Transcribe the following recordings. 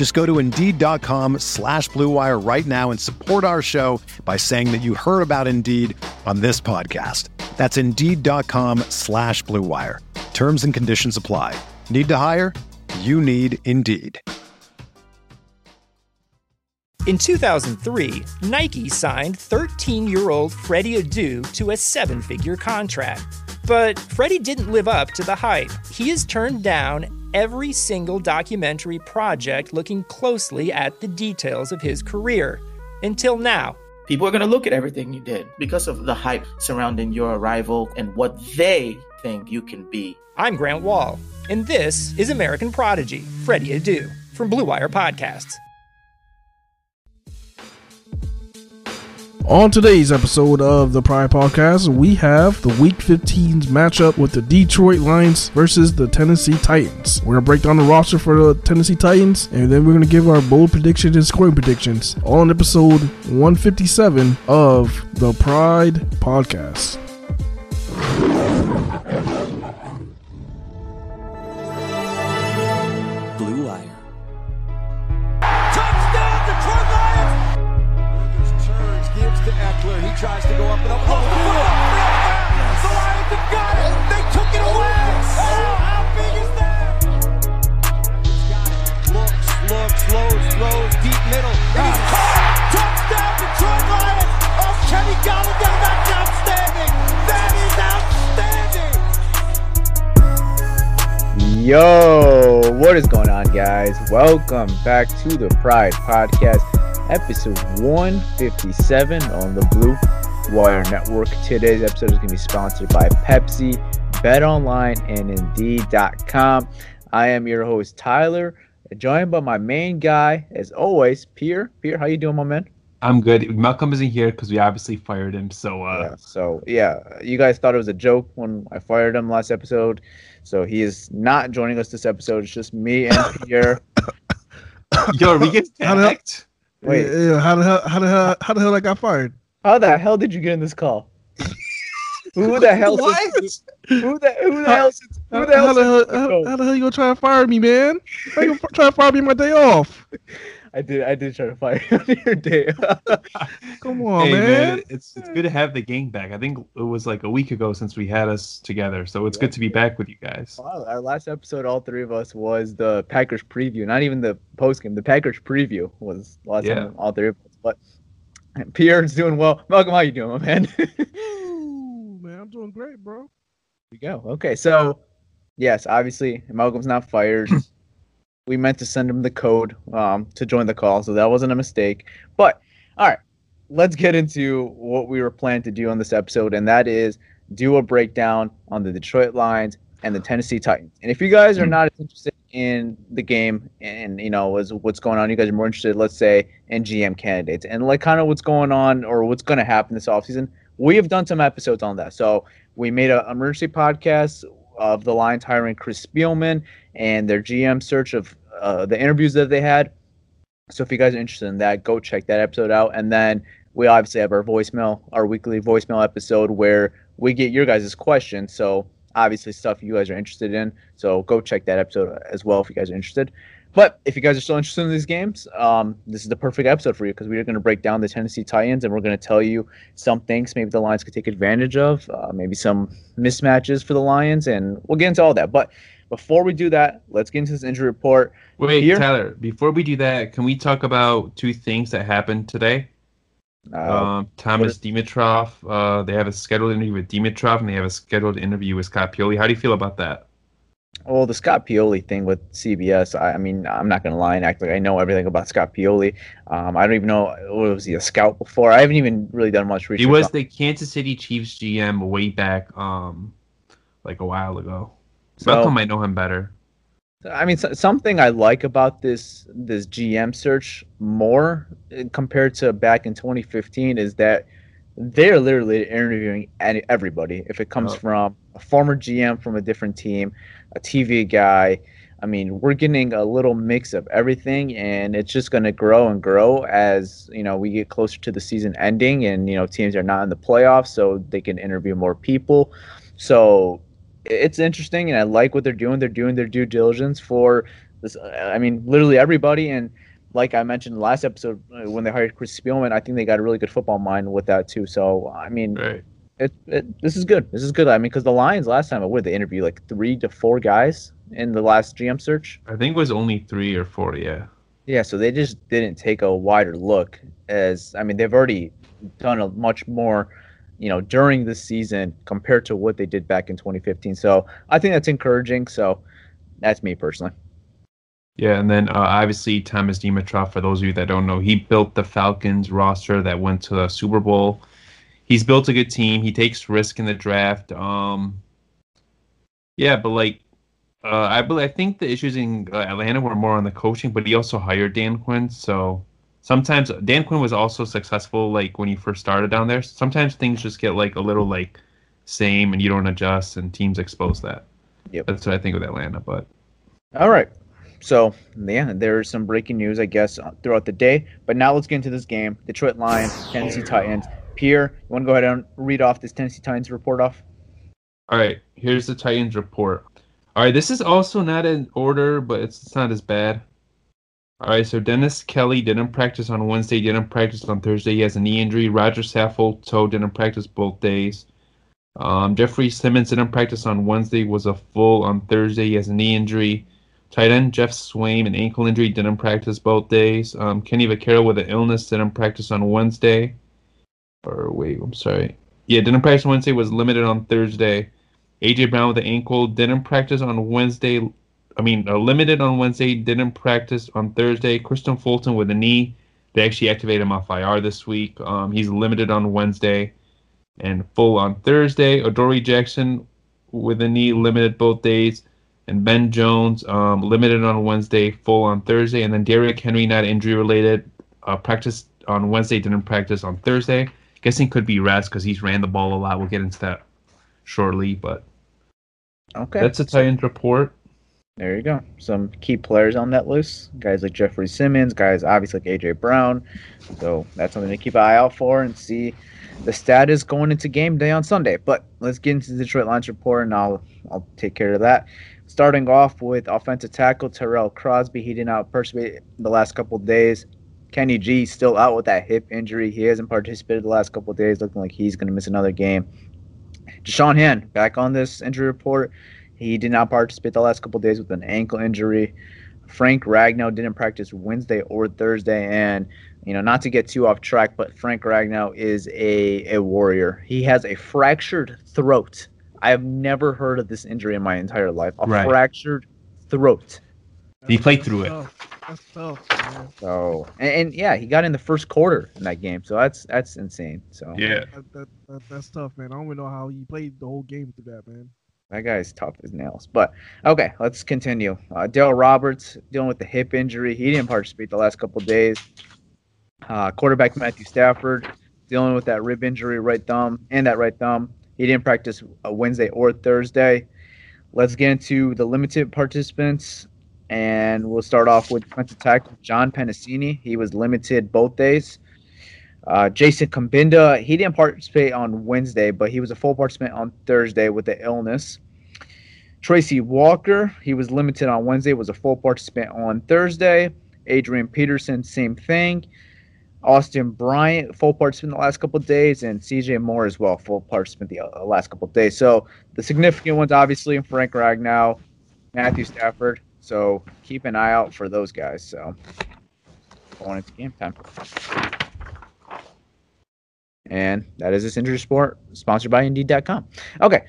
Just go to Indeed.com slash BlueWire right now and support our show by saying that you heard about Indeed on this podcast. That's Indeed.com slash BlueWire. Terms and conditions apply. Need to hire? You need Indeed. In 2003, Nike signed 13 year old Freddie Adu to a seven figure contract. But Freddie didn't live up to the hype. He has turned down every single documentary project looking closely at the details of his career. Until now. People are going to look at everything you did because of the hype surrounding your arrival and what they think you can be. I'm Grant Wahl, and this is American Prodigy, Freddie Adu, from Blue Wire Podcasts. On today's episode of the Pride Podcast, we have the Week 15's matchup with the Detroit Lions versus the Tennessee Titans. We're gonna break down the roster for the Tennessee Titans, and then we're gonna give our bold predictions and scoring predictions. All in episode 157 of the Pride Podcast. Tries to go up and up. Oh, the The Lions have got it. They took it away. Oh, how big is that? He's got it. Looks, looks, loads, throws, deep middle. And he's caught. Touchdown, Detroit Lions. Oh, Kenny Golladay, that's outstanding. That is outstanding. Yo, what is going on, guys? Welcome back to the Pride Podcast, episode 157 on the Blue Wire Network. Today's episode is going to be sponsored by Pepsi, Bet Online, and Indeed.com. I am your host, Tyler, joined by my main guy, as always, Pierre. Pierre, how you doing, my man? I'm good. Malcolm isn't here because we obviously fired him. So uh, Yeah, so yeah, you guys thought it was a joke when I fired him last episode. So he is not joining us this episode. It's just me and Pierre. yo, are we get How the hell- hacked? Wait. Yeah, how the hell? How the hell? How the hell I got fired? How the hell did you get in this call? who the hell? Sits, who the who the How- hell? Who How, the hell? how the hell? sits in the How, how the hell you gonna try to fire me, man? How you gonna try to fire me my day off? I did. I did try to fire you on your day. Come on, hey man. it's it's good to have the gang back. I think it was like a week ago since we had us together, so it's good to be back with you guys. wow, our last episode, all three of us was the Packers preview. Not even the post game. The Packers preview was the last Yeah. time all three of us. But Pierre's doing well. Malcolm, how you doing, my man? Ooh, man, I'm doing great, bro. we go. Okay, so yes, obviously Malcolm's not fired. we meant to send him the code um, to join the call, so that wasn't a mistake. But all right, let's get into what we were planning to do on this episode, and that is do a breakdown on the Detroit Lions and the Tennessee Titans. And if you guys are not as interested in the game and you know as what's going on, you guys are more interested, let's say, in GM candidates and like kind of what's going on or what's going to happen this offseason. We have done some episodes on that. So we made an emergency podcast of the Lions hiring Chris Spielman and their GM search of uh, the interviews that they had. So if you guys are interested in that, go check that episode out. And then we obviously have our voicemail, our weekly voicemail episode where we get your guys' questions. So obviously stuff you guys are interested in. So go check that episode as well if you guys are interested. But if you guys are still interested in these games, um, this is the perfect episode for you because we're going to break down the Tennessee Titans and we're going to tell you some things maybe the Lions could take advantage of, uh, maybe some mismatches for the Lions, and we'll get into all that. But before we do that, let's get into this injury report. Wait, Here- Tyler, before we do that, can we talk about two things that happened today? Uh, Um, Thomas Dimitroff. Uh, they have a scheduled interview with Dimitroff, and they have a scheduled interview with Scott Pioli. How do you feel about that? well, the Scott Pioli thing with CBS. I, I mean, I'm not gonna lie and act like I know everything about Scott Pioli. Um, I don't even know was he a scout before. I haven't even really done much research. He was on- the Kansas City Chiefs GM way back, um, like a while ago. So- Malcolm might know him better. I mean, so, something I like about this this GM search more uh, compared to back in 2015 is that they're literally interviewing any, everybody. If it comes Oh. from a former GM from a different team, a TV guy, I mean, we're getting a little mix of everything, and it's just going to grow and grow as you know we get closer to the season ending, and you know teams are not in the playoffs, so they can interview more people. So it's interesting and I like what they're doing. They're doing their due diligence for this. I mean, literally everybody. And like I mentioned in the last episode, uh, when they hired Chris Spielman, I think they got a really good football mind with that too. So I mean, Right. it, it this is good. This is good. I mean, because the Lions last time, what did they interview like three to four guys in the last GM search? I think it was only three or four. Yeah. Yeah, so they just didn't take a wider look. As I mean, they've already done a much more, you know, during the season compared to what they did back in 2015. So I think that's encouraging. So that's me personally. Yeah, and then uh, obviously Thomas Dimitroff. For those of you that don't know, he built the Falcons roster that went to the Super Bowl. He's built a good team. He takes risk in the draft. Um, yeah, but like, uh, I believe I think the issues in uh, Atlanta were more on the coaching, but he also hired Dan Quinn. So sometimes Dan Quinn was also successful, like when he first started down there. Sometimes things just get like a little like same, and you don't adjust, and teams expose that. Yep. That's what I think with Atlanta, but. All right. So yeah, there's some breaking news, I guess, uh, throughout the day. But now let's get into this game: Detroit Lions, Tennessee Titans. Pierre, you want to go ahead and read off this Tennessee Titans report off? All right, here's the Titans report. All right, this is also not in order, but it's, it's not as bad. All right, so Dennis Kelly didn't practice on Wednesday, didn't practice on Thursday. He has a knee injury. Roger Saffold toe didn't practice both days. Um, Jeffrey Simmons didn't practice on Wednesday, was a full on Thursday. He has a knee injury. Tight end Geoff Swaim, an ankle injury, didn't practice both days. Um, Kenny Vaccaro with an illness didn't practice on Wednesday. Or wait, I'm sorry. Yeah, didn't practice Wednesday, was limited on Thursday. AJ Brown with the ankle didn't practice on Wednesday. I mean, uh, limited on Wednesday, didn't practice on Thursday. Kristian Fulton with a knee. They actually activated him off IR this week. Um, he's limited on Wednesday and full on Thursday. Adoree Jackson with a knee, limited both days. And Ben Jones, um, limited on Wednesday, full on Thursday. And then Derrick Henry, not injury related, uh, practiced on Wednesday, didn't practice on Thursday. Guessing could be rest because he's ran the ball a lot. We'll get into that shortly, but Okay. that's a Titans report. There you go. Some key players on that list. Guys like Jeffrey Simmons, guys obviously like AJ Brown. So that's something to keep an eye out for and see the status going into game day on Sunday. But let's get into the Detroit Lions report and I'll I'll take care of that. Starting off with offensive tackle Tyrell Crosby. He did not participate the last couple days. Kenny G still out with that hip injury. He hasn't participated the last couple days, looking like he's going to miss another game. Da'Shawn Hand back on this injury report. He did not participate the last couple of days with an ankle injury. Frank Ragnow didn't practice Wednesday or Thursday, and you know, not to get too off track, but Frank Ragnow is a, a warrior. He has a fractured throat. I have never heard of this injury in my entire life. A Right. fractured throat. He played through it. Tough. That's tough. Man. So, and, and yeah, he got in the first quarter in that game. So that's that's insane. So Yeah. That, that, that, that's tough, man. I don't even know how he played the whole game through that, man. That guy's tough as nails. But okay, let's continue. Uh, Dale Roberts dealing with the hip injury. He didn't participate the last couple days. Uh, quarterback Matthew Stafford dealing with that rib injury, right thumb, and that right thumb. He didn't practice uh, Wednesday or Thursday. Let's get into the limited participants, and we'll start off with defensive tackle John Penisini. He was limited both days. Uh, Jason Cabinda, he didn't participate on Wednesday, but he was a full participant on Thursday with the illness. Tracy Walker, he was limited on Wednesday, was a full participant on Thursday. Adrian Peterson, same thing. Austin Bryant, full participant the last couple days, and CJ Moore as well, full participant the uh, last couple days. So the significant ones, obviously, Frank Ragnow, Matthew Stafford. So keep an eye out for those guys. So going into game time. And that is this injury sport sponsored by Indeed.com. Okay,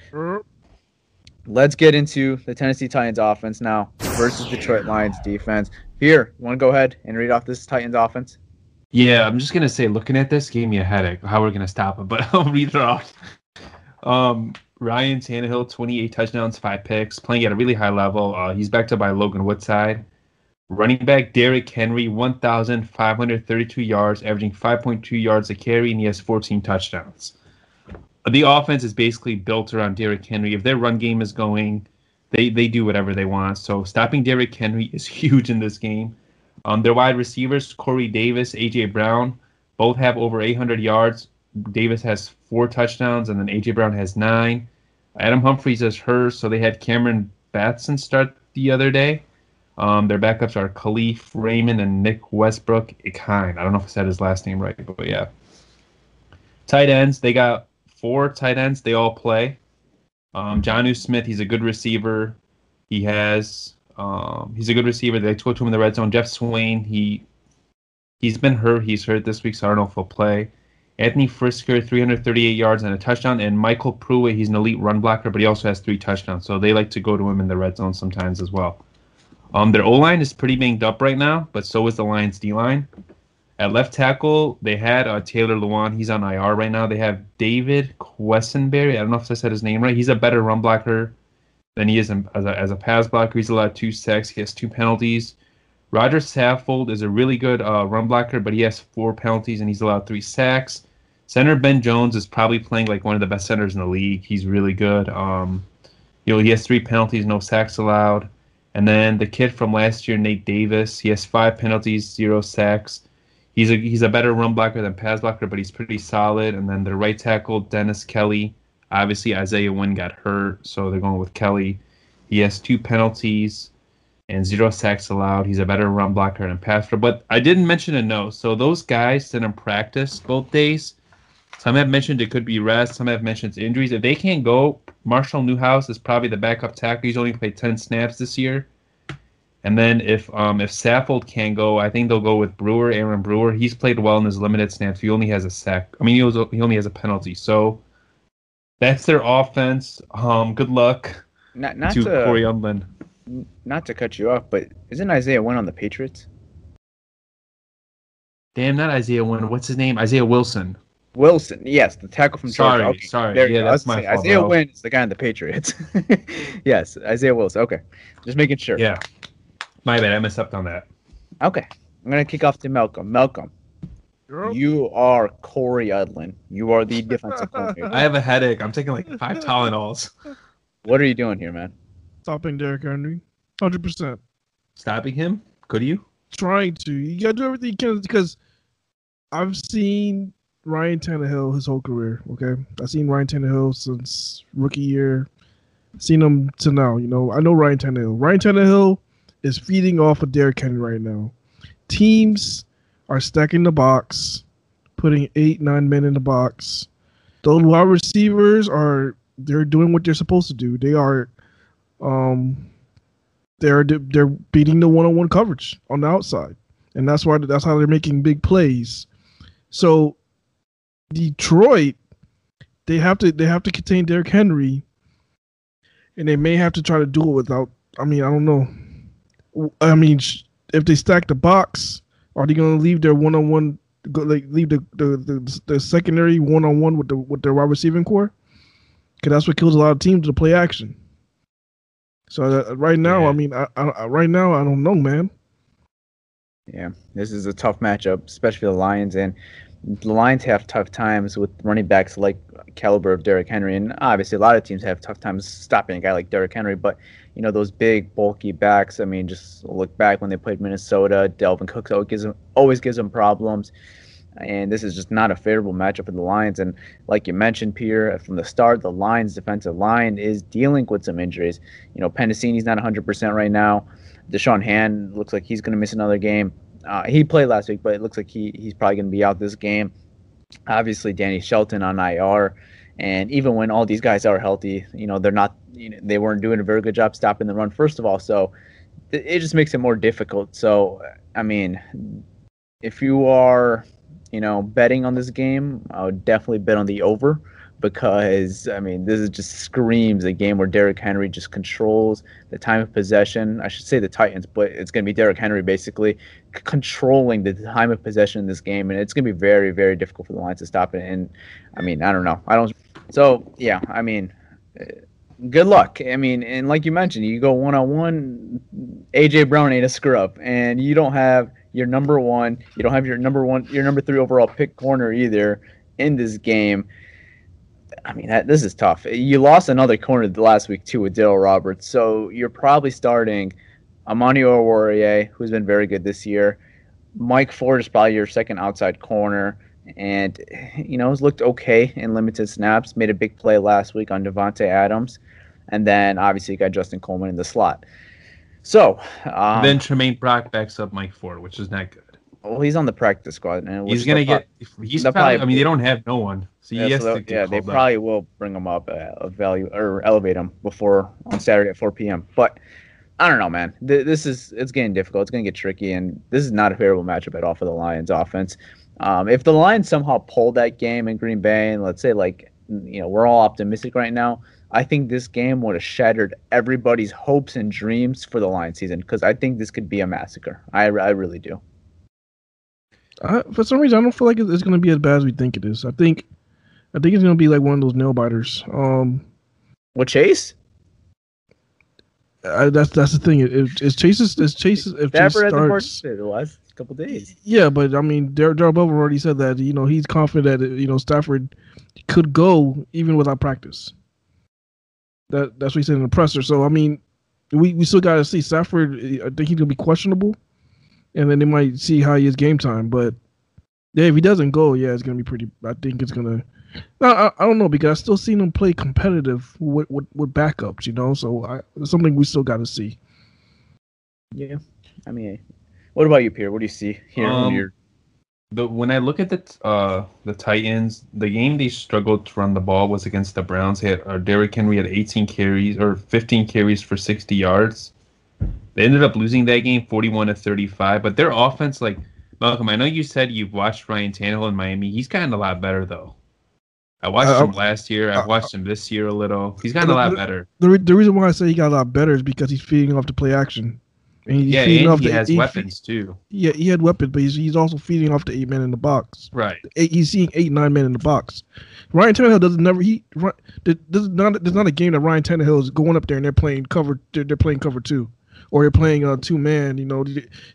let's get into the Tennessee Titans offense now versus Detroit Lions defense. Here, want to go ahead and read off this Titans offense? Yeah, I'm just gonna say, looking at this gave me a headache. How we're gonna stop it, but I'll read it off. Um, Ryan Tannehill, 28 touchdowns, five picks, playing at a really high level. Uh, he's backed up by Logan Woodside. Running back Derrick Henry, 1,532 yards, averaging 5.2 yards a carry, and he has 14 touchdowns. The offense is basically built around Derrick Henry. If their run game is going, they they do whatever they want. So stopping Derrick Henry is huge in this game. Um, their wide receivers, Corey Davis, AJ Brown, both have over 800 yards. Davis has four touchdowns, and then AJ Brown has nine. Adam Humphries is hurt, so they had Cameron Batson start the other day. Um, their backups are Kalif Raymond and Nick Westbrook Ikhine. I don't know if I said his last name right, but yeah. Tight ends, they got four tight ends. They all play. Um, Jonnu Smith, he's a good receiver. He has um, he's a good receiver. They took to him in the red zone. Geoff Swaim, he he's been hurt. He's hurt this week, so I don't know if he'll play. Anthony Firkser, 338 yards and a touchdown, and MyCole Pruitt, he's an elite run blocker, but he also has three touchdowns. So they like to go to him in the red zone sometimes as well. Um, their O line is pretty banged up right now, but so is the Lions D line. At left tackle, they had uh, Taylor Lewan. He's on IR right now. They have David Quessenberry. I don't know if I said his name right. He's a better run blocker than he is in, as, a, as a pass blocker. He's allowed two sacks. He has two penalties. Roger Saffold is a really good uh, run blocker, but he has four penalties and he's allowed three sacks. Center Ben Jones is probably playing like one of the best centers in the league. He's really good. Um, you know, he has three penalties, no sacks allowed. And then the kid from last year, Nate Davis, he has five penalties, zero sacks. He's a he's a better run blocker than pass blocker, but he's pretty solid. And then the right tackle, Dennis Kelly. Obviously, Isaiah Wynn got hurt, so they're going with Kelly. He has two penalties and zero sacks allowed. He's a better run blocker than pass blocker. But I didn't mention a no. So those guys didn't practice both days. Some have mentioned it could be rest. Some have mentioned injuries. If they can't go, Marshall Newhouse is probably the backup tackle. He's only played 10 snaps this year. And then if um, if Saffold can't go, I think they'll go with Brewer, Aaron Brewer. He's played well in his limited snaps. He only has a sack. I mean, he, was, he only has a penalty. So that's their offense. Um, good luck Not not to to, Cory Undlin. not to cut you off, but isn't Isaiah Wynn on the Patriots? Damn, not Isaiah Wynn. What's his name? Isaiah Wilson. Wilson, yes, the tackle from Sorry, Okay, sorry. there Yeah, go. I was that's my fault, Isaiah bro. Wynn is the guy in the Patriots. yes, Isaiah Wilson. Okay, just making sure. Yeah. My bad. I messed up on that. Okay, I'm gonna kick off to Malcolm. Malcolm, you are Cory Undlin. You are the defensive coordinator. I have a headache. I'm taking like five Tylenols. What are you doing here, man? Stopping Derrick Henry, hundred percent. Stopping him? Could you? Trying to. You gotta do everything you can because I've seen Ryan Tannehill his whole career. Okay, I've seen Ryan Tannehill since rookie year. Seen him to now. You know, I know Ryan Tannehill. Ryan Tannehill is feeding off of Derrick Henry right now. Teams are stacking the box, putting eight, nine men in the box. Those wide receivers are they're doing what they're supposed to do. They are um they're they're beating the one-on-one coverage on the outside. And that's why that's how they're making big plays. So Detroit they have to they have to contain Derrick Henry and they may have to try to do it without I mean, I don't know. I mean, if they stack the box, are they going to leave their one-on-one go like leave the the, the, the secondary one-on-one with the with their wide receiving core? Cuz that's what kills a lot of teams to play action. So uh, right now, Yeah. I mean, I, I, I- right now, I don't know, man. Yeah, this is a tough matchup, especially the Lions. And the Lions have tough times with running backs like caliber of Derrick Henry, and obviously a lot of teams have tough times stopping a guy like Derrick Henry. But you know those big, bulky backs. I mean, just look back when they played Minnesota. Dalvin Cook always gives them, always gives them problems. And this is just not a favorable matchup for the Lions. And like you mentioned, Pierre, from the start, the Lions' defensive line is dealing with some injuries. You know, Penisini's not 100% right now. Da'Shawn Hand looks like he's going to miss another game. Uh, he played last week, but it looks like he, he's probably going to be out this game. Obviously, Danny Shelton on IR. And even when all these guys are healthy, you know, they're not, you know, they weren't doing a very good job stopping the run, first of all. So it, it just makes it more difficult. So, I mean, if you are you know, betting on this game, I would definitely bet on the over because I mean this is just screams a game where Derrick Henry just controls the time of possession. I should say the Titans, but it's going to be Derrick Henry basically c- controlling the time of possession in this game, and it's going to be very very difficult for the Lions to stop it. And I mean I don't know, I don't. So yeah, I mean. uh, Good luck. I mean, and like you mentioned, you go one on one. AJ Brown ain't a scrub, and you don't have your number one. You don't have your number one, your number three overall pick corner either in this game. I mean, that, this is tough. You lost another corner the last week too with Darryl Roberts, so you're probably starting Amani Oruwariye, who's been very good this year. Mike Ford is probably your second outside corner, and you know has looked okay in limited snaps. Made a big play last week on Davante Adams, and then obviously you got Justin Coleman in the slot. So um, then Tramaine Brock backs up Mike Ford, which is not good. well, he's on the practice squad, and He's gonna get. He's probably. probably- I mean, they don't have no one, so Yeah, he so they'll- yeah, they up. probably will bring him up, uh, value or elevate him before on Saturday at 4 p.m. But I don't know, man. Th- This is it's getting difficult. It's going to get tricky, and this is not a favorable matchup at all for the Lions offense. Um, if the Lions somehow pull that game in Green Bay, and let's say like you know we're all optimistic right now, I think this game would have shattered everybody's hopes and dreams for the Lions season because I think this could be a massacre. I, I really do. I, for some reason, I don't feel like it's, it's going to be as bad as we think it is. I think, I think it's going to be like one of those nail biters. Um, Well, Chase, I, that's that's the thing. If, if Chase's, if Chase's, if Chase Stafford hasn't starts, participated the last couple days. yeah, but I mean, Dar- Darrell Butler already said that you know he's confident that you know Stafford could go even without practice. That that's what he said in the presser. So I mean, we, we still got to see Stafford. I think he's gonna be questionable, and then they might see how he is game time. But yeah, if he doesn't go, yeah, it's gonna be pretty. I think it's gonna. No, I, I don't know because I still seen them play competitive with with, with backups. You know, so I, it's something we still got to see. Yeah, I mean, what about you, Pierre? What do you see here? when Um, you're- the when I look at the uh the Titans, the game they struggled to run the ball was against the Browns. They had uh, Derrick Henry had 18 carries or 15 carries for 60 yards. They ended up losing that game 41 to 35. But their offense, like Malcolm, I know you said you've watched Ryan Tannehill in Miami. He's gotten a lot better though. I watched Uh, him last year. I've uh, watched him this year a little. He's gotten a lot better. The, re- the reason why I say he got a lot better is because he's feeding off the play action. And he's Yeah, feeding off he the, has he- weapons too. Yeah, he had weapons, but he's, he's also feeding off the eight men in the box. Right. Eight, he's seeing eight, nine men in the box. Ryan Tannehill doesn't never he. There's not there's not a game that Ryan Tannehill is going up there and they're playing cover. They're, they're playing cover two, or they're playing uh, two man. You know,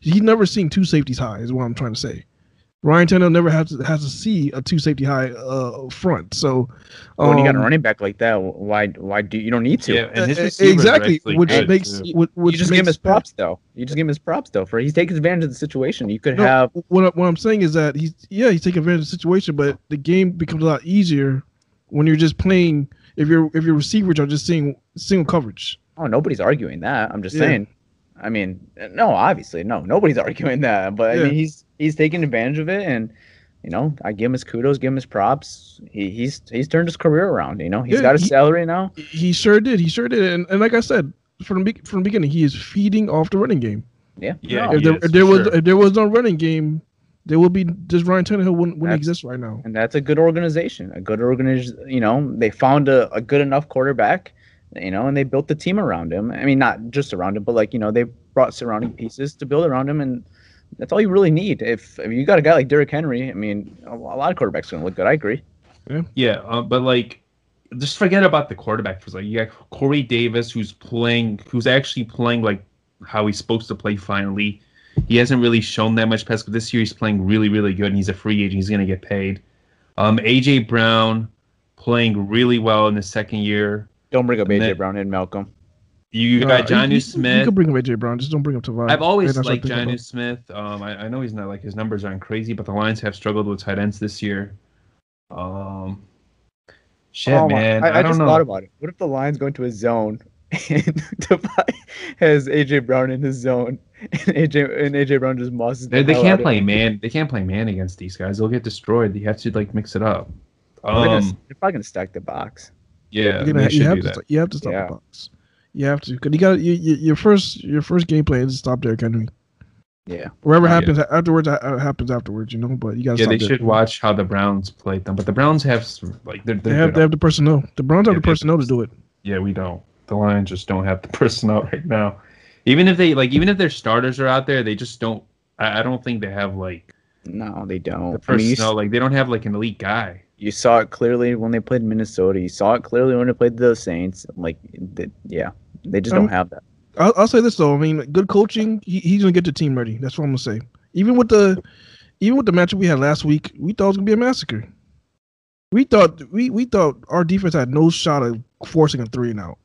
he's never seen two safeties high. Is what I'm trying to say. Ryan Tannehill never has to, has to see a two safety high uh, front. So when you got a um, running back like that, why why do you don't need to? Yeah, and his receivers are exactly, actually which good, makes too. which, which you just give him his props though. You just give him his props though. For he's taking advantage of the situation. You could No, have what, I- what I'm saying is that he's yeah he's taking advantage of the situation, but the game becomes a lot easier when you're just playing. If your if your receivers are just seeing single coverage. oh nobody's arguing that. I'm just Yeah. saying. I mean, no, obviously no, nobody's arguing that. But I mean, he's he's taking advantage of it, and you know, I give him his kudos, give him his props. He, he's he's turned his career around. You know, he's Yeah, got a he- salary now. He sure did. He sure did. And, and like I said from the be- from the beginning, he is feeding off the running game. Yeah, Yeah, no. if there, is, if there was sure. if there was no running game, there would be this Ryan Tannehill wouldn't, wouldn't exist right now. and that's a good organization. A good organization, you know, they found a, a good enough quarterback, you know, and they built the team around him. I mean, not just around him, but like you know, they brought surrounding pieces to build around him, and that's all you really need. If, if you got a guy like Derrick Henry, I mean, a, a lot of quarterbacks are gonna look good. I agree. Yeah, uh, but like, just forget about the quarterback a second. You got Corey Davis, who's playing, who's actually playing like how he's supposed to play. Finally, he hasn't really shown that much pass, but this year he's playing really, really good, and he's a free agent. He's gonna get paid. Um, AJ Brown playing really well in the second year. Don't bring up And AJ then- Brown and Malcolm. You Uh, got Jonnu you, You Smith. can bring him AJ Brown, just don't bring him Tavares. I've always And that's what I liked think about- Jonnu Smith. Um, I, I know he's not like his numbers aren't crazy, but the Lions have struggled with tight ends this year. Um, shit, Oh man, I, I, I don't just know. thought about it. What if the Lions go into a zone and Devy has AJ Brown in his zone, and AJ and AJ Brown just mosses. They, the they hell can't out of play him? man. They can't play man against these guys. They'll get destroyed. You have to like mix it up. They're, gonna- Um, they're probably gonna stack the box. Yeah, You're gonna- you have do to that. you have to stop Yeah. the box. You have to because you got you, you, your first your first game plan is to stop Derrick Henry. Yeah. Whatever Yeah. happens afterwards, uh, happens afterwards. You know, but you got Yeah, they should watch how the Browns played them. But the Browns have like they're, They they're have, they have the personnel. The Browns have the they have personnel to do it. Yeah, we don't. The Lions just don't have the personnel right now. Even if they like, even if their starters are out there, they just don't. I, I don't think they have like No, they don't. the I mean, you, personnel. like they don't have like an elite guy. You saw it clearly when they played Minnesota. You saw it clearly when they played the Saints. Like, yeah, they just Um, don't have that. I'll, I'll say this though. I mean, good coaching. He, he's gonna get the team ready. That's what I'm gonna say. Even with the, even with the matchup we had last week, we thought it was gonna be a massacre. We thought we we thought our defense had no shot of forcing a three and out.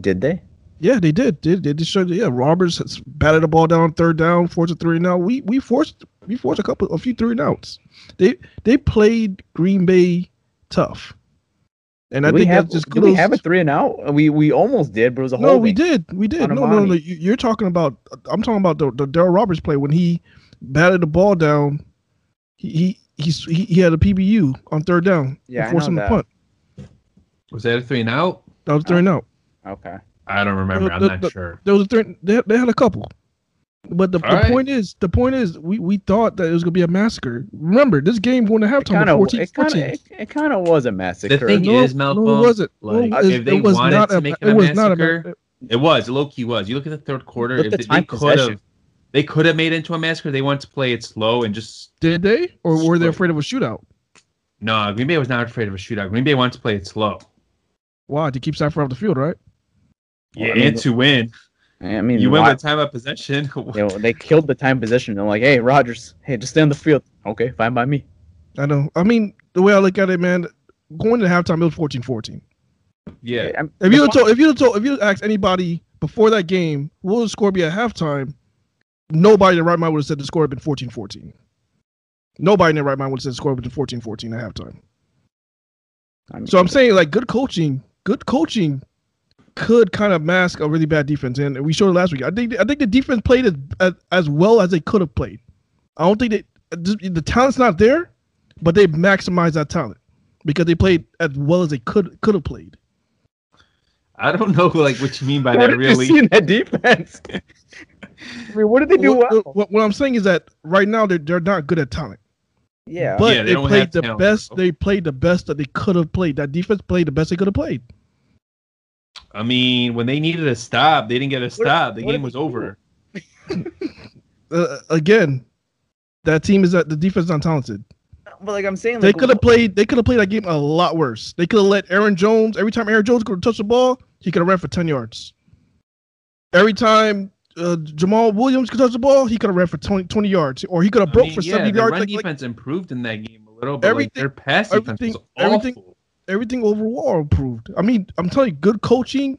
Did they? Yeah, they did. Did They, they showed. Yeah, Roberts batted the ball down third down, forced a three and out. We we forced we forced a couple a few three and outs. They they played Green Bay tough, and I Did we think have, that's just did we have a three and out? We we almost did, but it was a whole No, holding. we did. We did. on No, no, no. You- You're talking about. I'm talking about the, the Darryl Roberts play when he batted the ball down. He he he, he had a PBU on third down. Yeah, I and forced know him to punt. Was that a three and out? That was three and out. Okay. I don't remember. I'm The- not the- sure. There was a three. They, they had a couple. But the, the All right. point is, the point is, we, we thought that it was gonna be a massacre. Remember, this game going to It halftime kind with of it kind of it, kind of was a massacre. The thing no, is, no, Malcolm, it wasn't. like, no, if they it was wanted not to a, make it it a was not a massacre, It was. Low key was. You look at the third quarter. If the they could have, they could have made it into a massacre. They wanted to play it slow and just Did they, or were they afraid of a shootout? no. Green Bay was not afraid of a shootout. Green Bay wanted to play it slow. Why? To keep Stafford off the field, right? Yeah, I mean, and to win. I mean, You win why- with time of possession. you know, they killed the time possession. They're like, "Hey, Rodgers, hey, just stay on the field." Okay, fine by me. I know. I mean, the way I look at it, man, going to halftime, it was 14-14. yeah. I'm- If you had fun- told, if you had told, if you asked anybody before that game, what would the score be at halftime? Nobody in their right mind would have said the score had been 14-14. Nobody in their right mind would have said the score had been 14-14 at halftime. I mean, So I'm saying, like, good coaching, good coaching could kind of mask a really bad defense, and we showed it last week. I think I think the defense played as as, as well as they could have played. I don't think that the, the talent's not there, but they maximized that talent because they played as well as they could could have played. I don't know like what you mean by that. Really. you see that defense? I mean, what did they do What, well? what- what I'm saying is that right now they're they're not good at talent, Yeah, but Yeah, they they, don't played the talent. best. They played the best that they could have played. That defense played the best they could have played. I mean, when they needed a stop, they didn't get a stop. The what game was they over. Uh, again, that team is that the defense is not talented. but like I'm saying, They like, could have played. They could have played that game a lot worse. They could have let Aaron Jones every time Aaron Jones could touch the ball, he could have ran for ten yards. Every time uh, Jamaal Williams could touch the ball, he could have ran for 20, 20 yards, or he could have broke mean, for yeah, seventy their yards. run Like, like defense improved in that game a little, but like Everything- their pass defense everything- was awful. everything overall improved. I mean, I'm telling you, good coaching.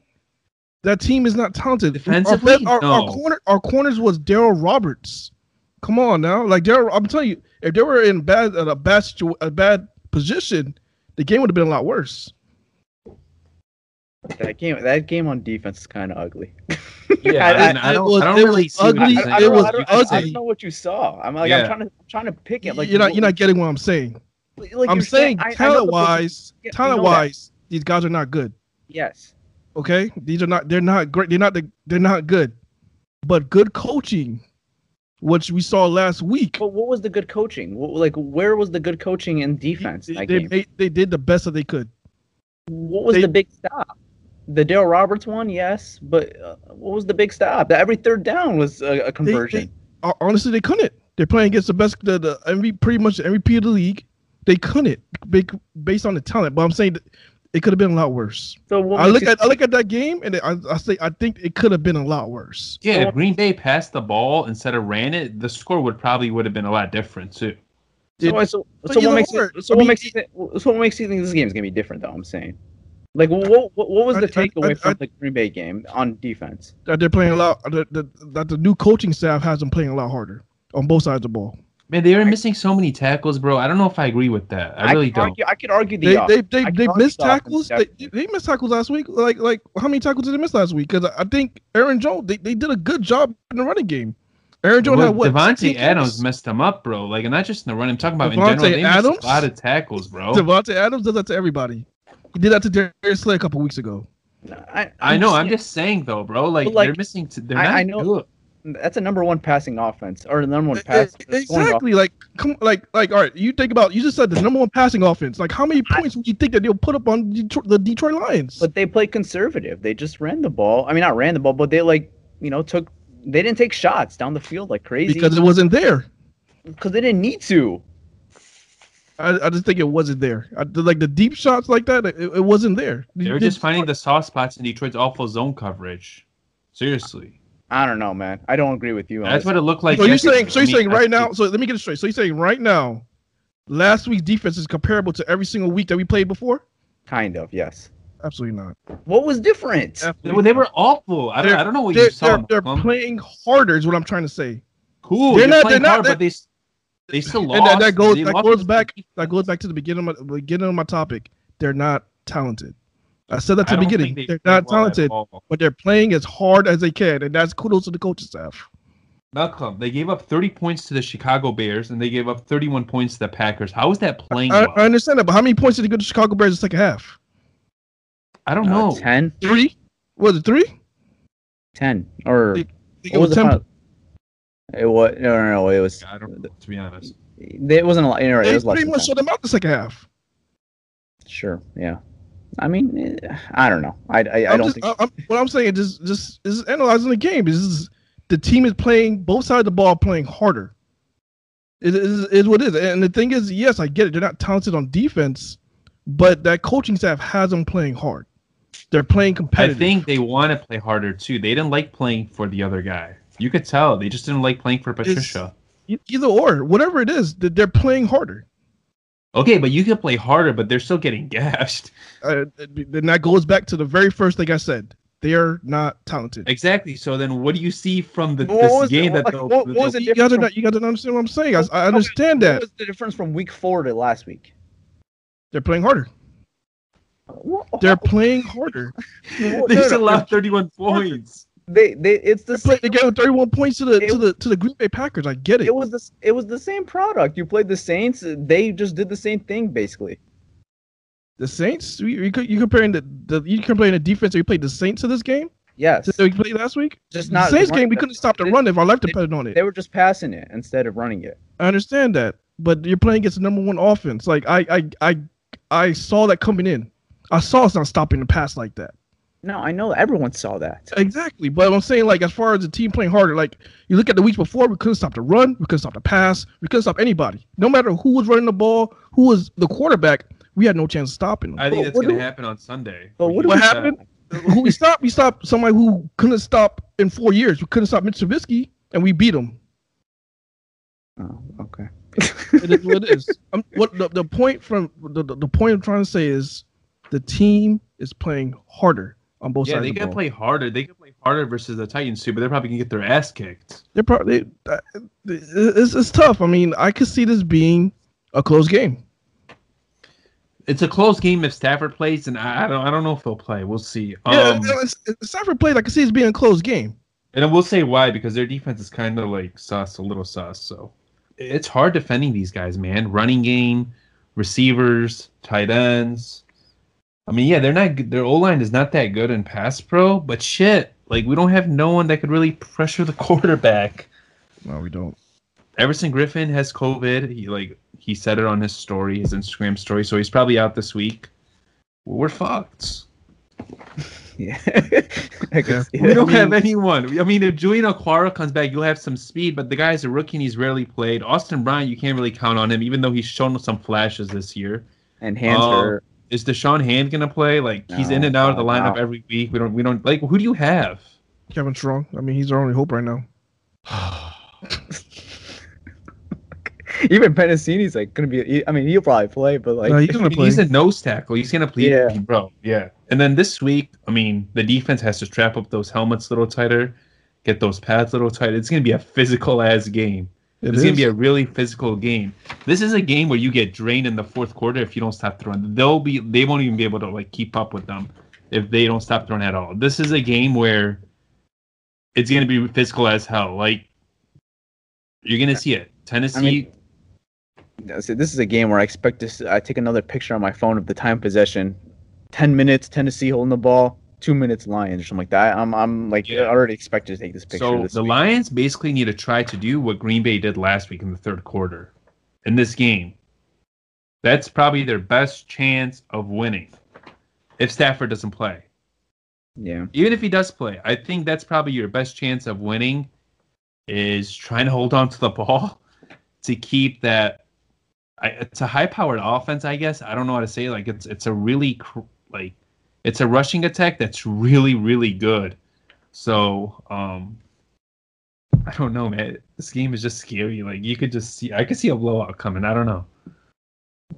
That team is not talented. Defensively, our, be- our, our corner, our corners was Darryl Roberts. Come on now, like Daryl. I'm telling you, if they were in bad a bad situ- a bad position, the game would have been a lot worse. that game. That game on defense is kind of ugly. Yeah, I- I, I- mean, I don't, was- I don't it really was see what ugly. you're saying. I It don't, was I, don't, I, don't, I don't know what you saw. I'm like, Yeah. I'm trying to, I'm trying to pick it. Like you're not you're not getting what I'm saying. Like I'm saying know talent wise, Yeah, talent know that. wise, these guys are not good. Yes. Okay, these are not. They're not great. They're not. The, they're not good. But good coaching, which we saw last week. But what was the good coaching? Like, where was the good coaching in defense? They, they, they, they did the best that they could. What was they- the big stop? The Dale Roberts one, yes, but uh, what was the big stop? Every third down was a, a conversion. honestly, they couldn't. They're playing against the best, the, the MVP, pretty much the MVP of the league. They couldn't, big, based on the talent. But I'm saying it could have been a lot worse. so I look at I look at that game and I, I say I think it could have been a lot worse. Yeah, So- if Green Bay passed the ball instead of ran it, the score would probably would have been a lot different too. So, It- so, but so what makes or, you, so I what makes you think, so what makes you think this game's gonna be different? Though I'm saying, like, what what, what was the I- I- takeaway from I- the Green Bay game on defense? That they're playing a lot. That, that, that the new coaching staff has them playing a lot harder on both sides of the ball. Man, they were missing so many tackles, bro. I don't know if I agree with that. I really don't. Argue, I could argue the They they they, they missed the tackles. They, they missed tackles last week. Like like how many tackles did they miss last week? Because I think Aaron Jones they, they did a good job in the running game. Aaron Jones Well, had what? Davante Adams carries? messed them up, bro. Like, and not just in the run. I'm talking about in general. They missed Adams? a lot of tackles, bro. Davante Adams does that to everybody. He did that to Darius Slay a couple weeks ago. I, I know. I'm saying- just saying though, bro. Like, like, they're missing. T- they're I- not I know- good. That's a number one passing offense or the number one pass. Exactly. Like, come, like, like. All right. You think about. You just said the number one passing offense. Like, how many points would you think that they'll put up on Detroit, the Detroit Lions? But they played conservative. They just ran the ball. I mean, not ran the ball, but they like, you know, took. They didn't take shots down the field like crazy because it wasn't there. because they didn't need to. I, I just think it wasn't there. I, like the deep shots like that, it, it wasn't there. They were just finding the soft spots in Detroit's awful zone coverage. Seriously, I don't know, man. I don't agree with you. that's this. what it looked like. So you're saying, so you're saying right now. So let me get it straight. So you're saying right now, last week's defense is comparable to every single week that we played before? kind of yes. Absolutely not. What was different? They were, they were awful. I don't, I don't know what They're, you saw. they're, they're playing harder, is what I'm trying to say. cool. they're They're not- not, they're not- hard, but they s- they still lost. And that, that goes They that goes back that goes back to the beginning of my beginning of my topic. They're not talented. I said that to I the beginning. they They're not well talented, but they're playing as hard as they can, and that's kudos to the coaching staff. Malcolm, they gave up 30 points to the Chicago Bears and they gave up 31 points to the Packers. How is that playing I, well? I understand that, but how many points did they go to Chicago Bears in the second half? I don't Uh, know. 10? Three? Was it three? 10 or They- what It was was 10 final? It was no, no, no. It was. I don't know, to be honest. It wasn't a lot. You're right, it was pretty much 10. shut them out the second half. Sure. Yeah. I mean, I don't know. I I, I I'm don't just, think. I, I'm, what I'm saying is just just is analyzing the game. Is is the team is playing both sides of the ball playing harder. It is is what it is, and the thing is, yes, I get it. They're not talented on defense, but that coaching staff has them playing hard. They're playing competitive. I think they want to play harder too. They didn't like playing for the other guy. You could tell. They just didn't like playing for Patricia. E- either or, whatever it is, that they're playing harder. Okay, but you can play harder, but they're still getting gashed. Uh, then that goes back to the very first thing I said. They're not talented. Exactly. So then, what do you see from the, What this was game the- that like, the, what- the- what was the- the You gotta, difference you gotta understand what I'm saying. I, I understand What that was the difference from week four to last week? they're playing harder. What- They're playing harder. they no, no, still no. allowed 31 points. They they it's the same. they gave 31 points to the It- to the to the Green Bay Packers. I get it. It was the it was the same product. You played the Saints. They just did the same thing basically. The Saints. You, you, you comparing the, the you comparing the defense that you played the Saints to this game Yes. that we played last week. Just The not Saints game we couldn't stop the they- run if our life depended on it. They were just passing it instead of running it. I understand that, but you're playing against the number one offense. Like I I I I saw that coming in. I saw us not stopping the pass like that. No, I know everyone saw that. Exactly, but I'm saying like as far as the team playing harder, like you look at the weeks before, we couldn't stop the run, we couldn't stop the pass, we couldn't stop anybody. No matter who was running the ball, who was the quarterback, we had no chance of stopping them. I think But that's going to happen on Sunday. But what What happened? who we stopped? We stopped somebody who couldn't stop in four years. We couldn't stop Mitch Trubisky, and we beat him. Oh, okay. It is what it is. Um, what the, the point from the, the, the point I'm trying to say is the team is playing harder on both Yeah, sides. they of the can play harder. They can play harder versus the Titans too, but they're probably to get their ass kicked. They're probably it's, it's tough. I mean, I could see this being a close game. It's a close game if Stafford plays, and I, I don't I don't know if he'll play. We'll see. Yeah, Um, it's, it's Stafford plays. I can see it being a close game. and I will say why because their defense is kind of like sus, a little sus. So it's hard defending these guys, man. Running game, receivers, tight ends. I mean, yeah, they're not. Their O line is not that good in pass pro, but shit, like we don't have no one that could really pressure the quarterback. No, we don't. Everson Griffen has COVID. He like he said it on his story, his Instagram story, so he's probably out this week. We're fucked. Yeah. Yeah. We don't have anyone. I mean, if Julian Okwara comes back, you'll have some speed, but the guy's a rookie and he's rarely played. Austin Bryant, you can't really count on him, even though he's shown some flashes this year. And hands Um. Is Da'Shawn Hand gonna play? Like he's in and out of the lineup no. every week. We don't. We don't like. Who do you have? Kevin Strong. I mean, he's our only hope right now. Even Penisini's like gonna be. I mean, he'll probably play, but like No, he's gonna play. He's a nose tackle. He's gonna play, Yeah. bro. Yeah. And then this week, I mean, the defense has to strap up those helmets a little tighter, get those pads a little tighter. It's gonna be a physical ass game. It it's gonna be a really physical game. This is a game where you get drained in the fourth quarter if you don't stop throwing. They'll be they won't even be able to like keep up with them if they don't stop throwing at all. This is a game where it's gonna be physical as hell. Like you're gonna see it. Tennessee. I So this is a game where I expect to. I take another picture on my phone of the time possession. Ten minutes, Tennessee holding the ball. Two minutes Lions or something like that. I'm I'm like Yeah. already expected to take this picture. So this the week. Lions basically need to try to do what Green Bay did last week in the third quarter in this game. That's probably their best chance of winning if Stafford doesn't play. yeah. Even if he does play, I think that's probably your best chance of winning is trying to hold on to the ball to keep that I, it's a high-powered offense, I guess. I don't know how to say it. like it's it's a really cr- like it's a rushing attack that's really really good. So, um I don't know, man. This game is just scary. Like you could just see I could see a blowout coming. I don't know.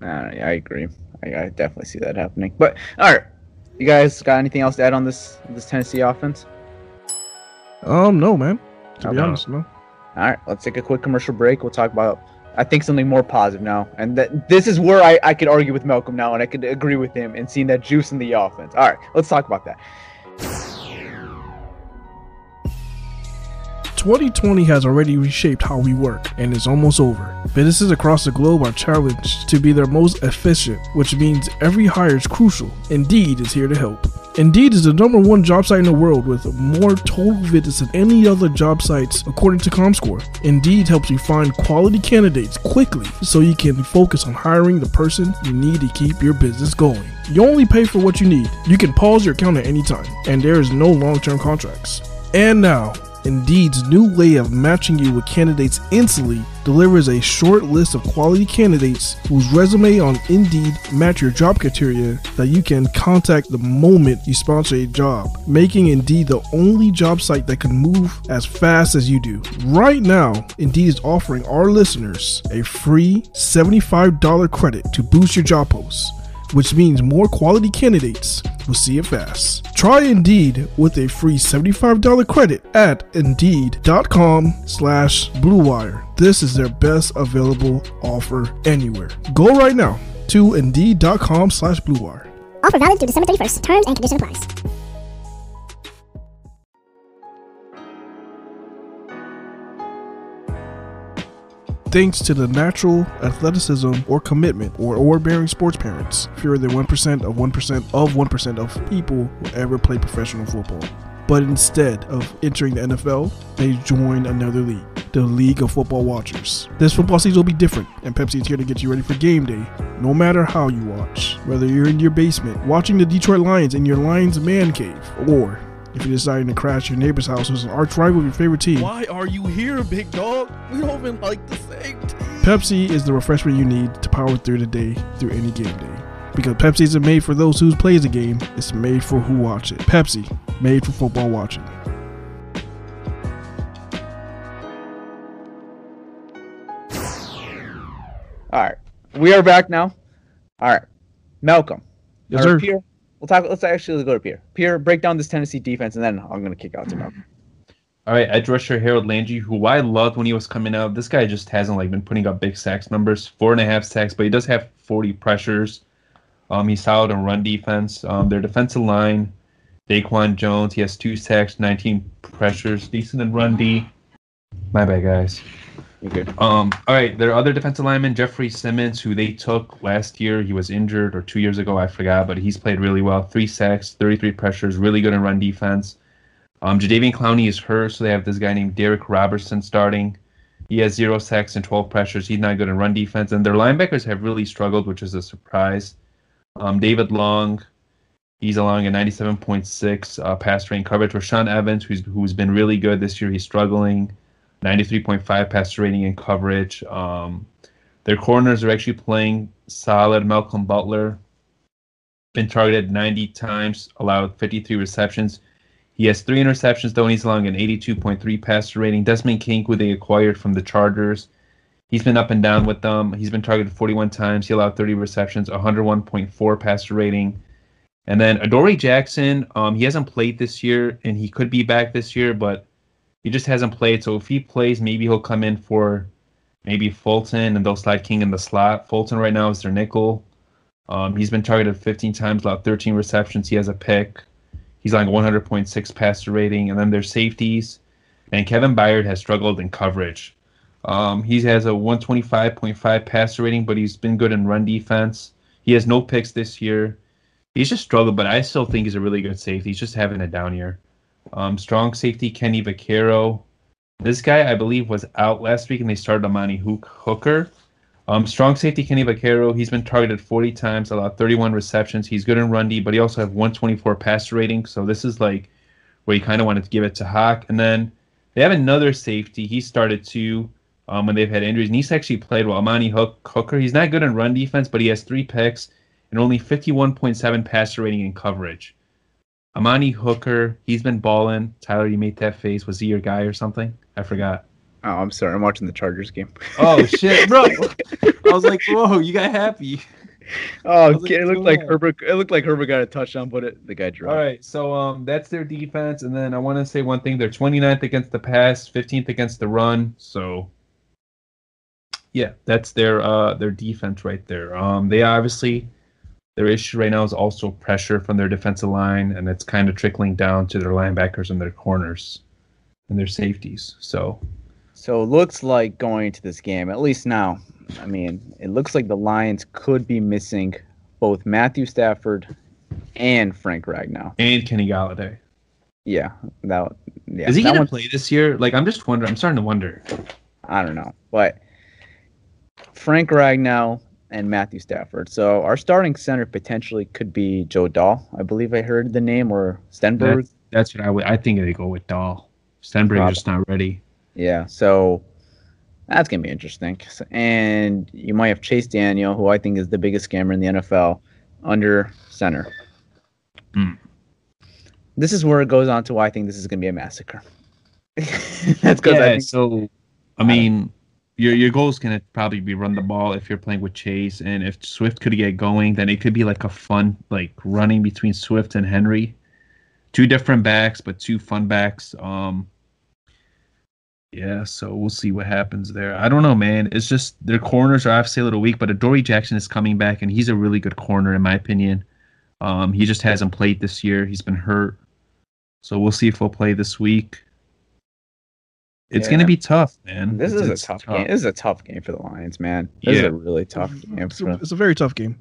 Uh, yeah, I agree. I, I definitely see that happening. But all right, you guys got anything else to add on this this Tennessee offense? Um, no, man. To be No. honest, no. All right, let's take a quick commercial break. We'll talk about, I think, something more positive now. And that this is where I, I could argue with Malcolm now, and I could agree with him and seeing that juice in the offense. All right, let's talk about that. 2020 has already reshaped how we work and is almost over. Businesses across the globe are challenged to be their most efficient, which means every hire is crucial. Indeed is here to help. Indeed is the number one job site in the world with more total visits than any other job sites according to ComScore. Indeed helps you find quality candidates quickly so you can focus on hiring the person you need to keep your business going. You only pay for what you need. You can pause your account at any time, and there is no long term contracts. And now, Indeed's new way of matching you with candidates instantly delivers a short list of quality candidates whose resume on Indeed match your job criteria that you can contact the moment you sponsor a job, making Indeed the only job site that can move as fast as you do. Right now, Indeed is offering our listeners a free $75 credit to boost your job posts which means more quality candidates will see it fast. Try Indeed with a free $75 credit at Indeed.com slash BlueWire. This is their best available offer anywhere. Go right now to Indeed.com slash BlueWire. Offer valid through December 31st. Terms and conditions apply. Thanks to the natural athleticism or commitment or overbearing sports parents, fewer than 1% of 1% of 1% of people will ever play professional football. But instead of entering the NFL, they join another league, the League of Football Watchers. This football season will be different, and Pepsi is here to get you ready for game day, no matter how you watch. Whether you're in your basement, watching the Detroit Lions in your Lions man cave, or if you're deciding to crash your neighbor's house who's an arch rival of your favorite team. Why are you here, big dog? We don't even like the same team. Pepsi is the refreshment you need to power through the day through any game day. Because Pepsi isn't made for those who plays the game, it's made for who watch it. Pepsi, made for football watching. All right, we are back now. All right, Malcolm. Yes, or sir. Pierre, we'll talk. Let's actually go to Pierre. Pierre, break down this Tennessee defense, and then I'm gonna kick out to Malcolm. All right, edge rusher Harold Landry, who I loved when he was coming out. This guy just hasn't like been putting up big sacks numbers, four and a half sacks, but he does have 40 pressures. Um, he's solid on run defense. Um, their defensive line, Daquan Jones, he has two sacks, 19 pressures, decent in run D. My bad, guys. Okay. Um, all right, their other defensive lineman, Jeffrey Simmons, who they took last year. He was injured, or two years ago, I forgot, but he's played really well. Three sacks, 33 pressures, really good in run defense. Um, Jadeveon Clowney is hurt, so they have this guy named Derick Roberson starting. He has zero sacks and 12 pressures. He's not good in run defense, and their linebackers have really struggled, which is a surprise. Um, David Long, he's allowing a 97.6 uh, pass rating coverage. Rashaan Evans, who's who's been really good this year, he's struggling. 93.5 passer rating and coverage. Um, their corners are actually playing solid. Malcolm Butler been targeted 90 times, allowed 53 receptions. He has three interceptions, though, and he's allowing an 82.3 passer rating. Desmond King, who they acquired from the Chargers, he's been up and down with them. He's been targeted 41 times. He allowed 30 receptions, 101.4 passer rating. And then Adoree Jackson, um, he hasn't played this year, and he could be back this year, but he just hasn't played. So if he plays, maybe he'll come in for maybe Fulton, and they'll slide King in the slot. Fulton right now is their nickel. Um, he's been targeted 15 times, allowed 13 receptions. He has a pick. He's like 100.6 passer rating. And then there's safeties. And Kevin Byard has struggled in coverage. Um, he has a 125.5 passer rating, but he's been good in run defense. He has no picks this year. He's just struggled, but I still think he's a really good safety. He's just having a down year. Um, strong safety Kenny Vaccaro. This guy, I believe, was out last week, and they started Amani Hook Hooker. Um, strong safety Kenny Vaccaro. He's been targeted 40 times, allowed 31 receptions. He's good in run but he also have 124 passer rating. So this is like where you kind of wanted to give it to Hawk. And then they have another safety. He started too um, when they've had injuries, and he's actually played well. Amani Hook Hooker. He's not good in run defense, but he has three picks and only 51.7 passer rating in coverage. Amani Hooker, he's been balling. Tyler, you made that face. Was he your guy or something? I forgot. Oh, I'm sorry. I'm watching the Chargers game. Oh shit, bro! I was like, whoa, you got happy. Oh, like, it looked like. Herbert. It looked like Herbert got a touchdown, but it, the guy dropped. All right, so um, that's their defense, and then I want to say one thing: they're 29th against the pass, 15th against the run. So, yeah, that's their uh their defense right there. Um, they obviously their issue right now is also pressure from their defensive line, and it's kind of trickling down to their linebackers and their corners and their safeties. So, So it looks like going into this game, at least now. I mean, it looks like the Lions could be missing both Matthew Stafford and Frank Ragnow. and Kenny Golladay. Yeah, that. Yeah, is he gonna one- play this year? Like, I'm just wondering. I'm starting to wonder. I don't know, but Frank Ragnow and Matthew Stafford. So our starting center potentially could be Joe Dahl. I believe I heard the name or Stenberg. That's, that's what I would. I think they go with Dahl. Stenberg's just not ready. Yeah, so that's gonna be interesting. And you might have Chase Daniel, who I think is the biggest scammer in the NFL, under center. Hmm. This is where it goes on to why I think this is gonna be a massacre. that's because yeah, I think so I mean, your your goal is gonna probably be run the ball if you're playing with Chase, and if Swift could get going, then it could be like a fun like running between Swift and Henry, two different backs, but two fun backs. Um, yeah, so we'll see what happens there. I don't know, man. It's just their corners are obviously a little weak, but Adoree Jackson is coming back, and he's a really good corner in my opinion. Um, he just hasn't played this year. He's been hurt, so we'll see if he'll play this week. It's Yeah. gonna be tough, man. this It's- is a it's tough, game. This is a tough game for the Lions, man. This is a really tough game. It's a, it's a very tough game.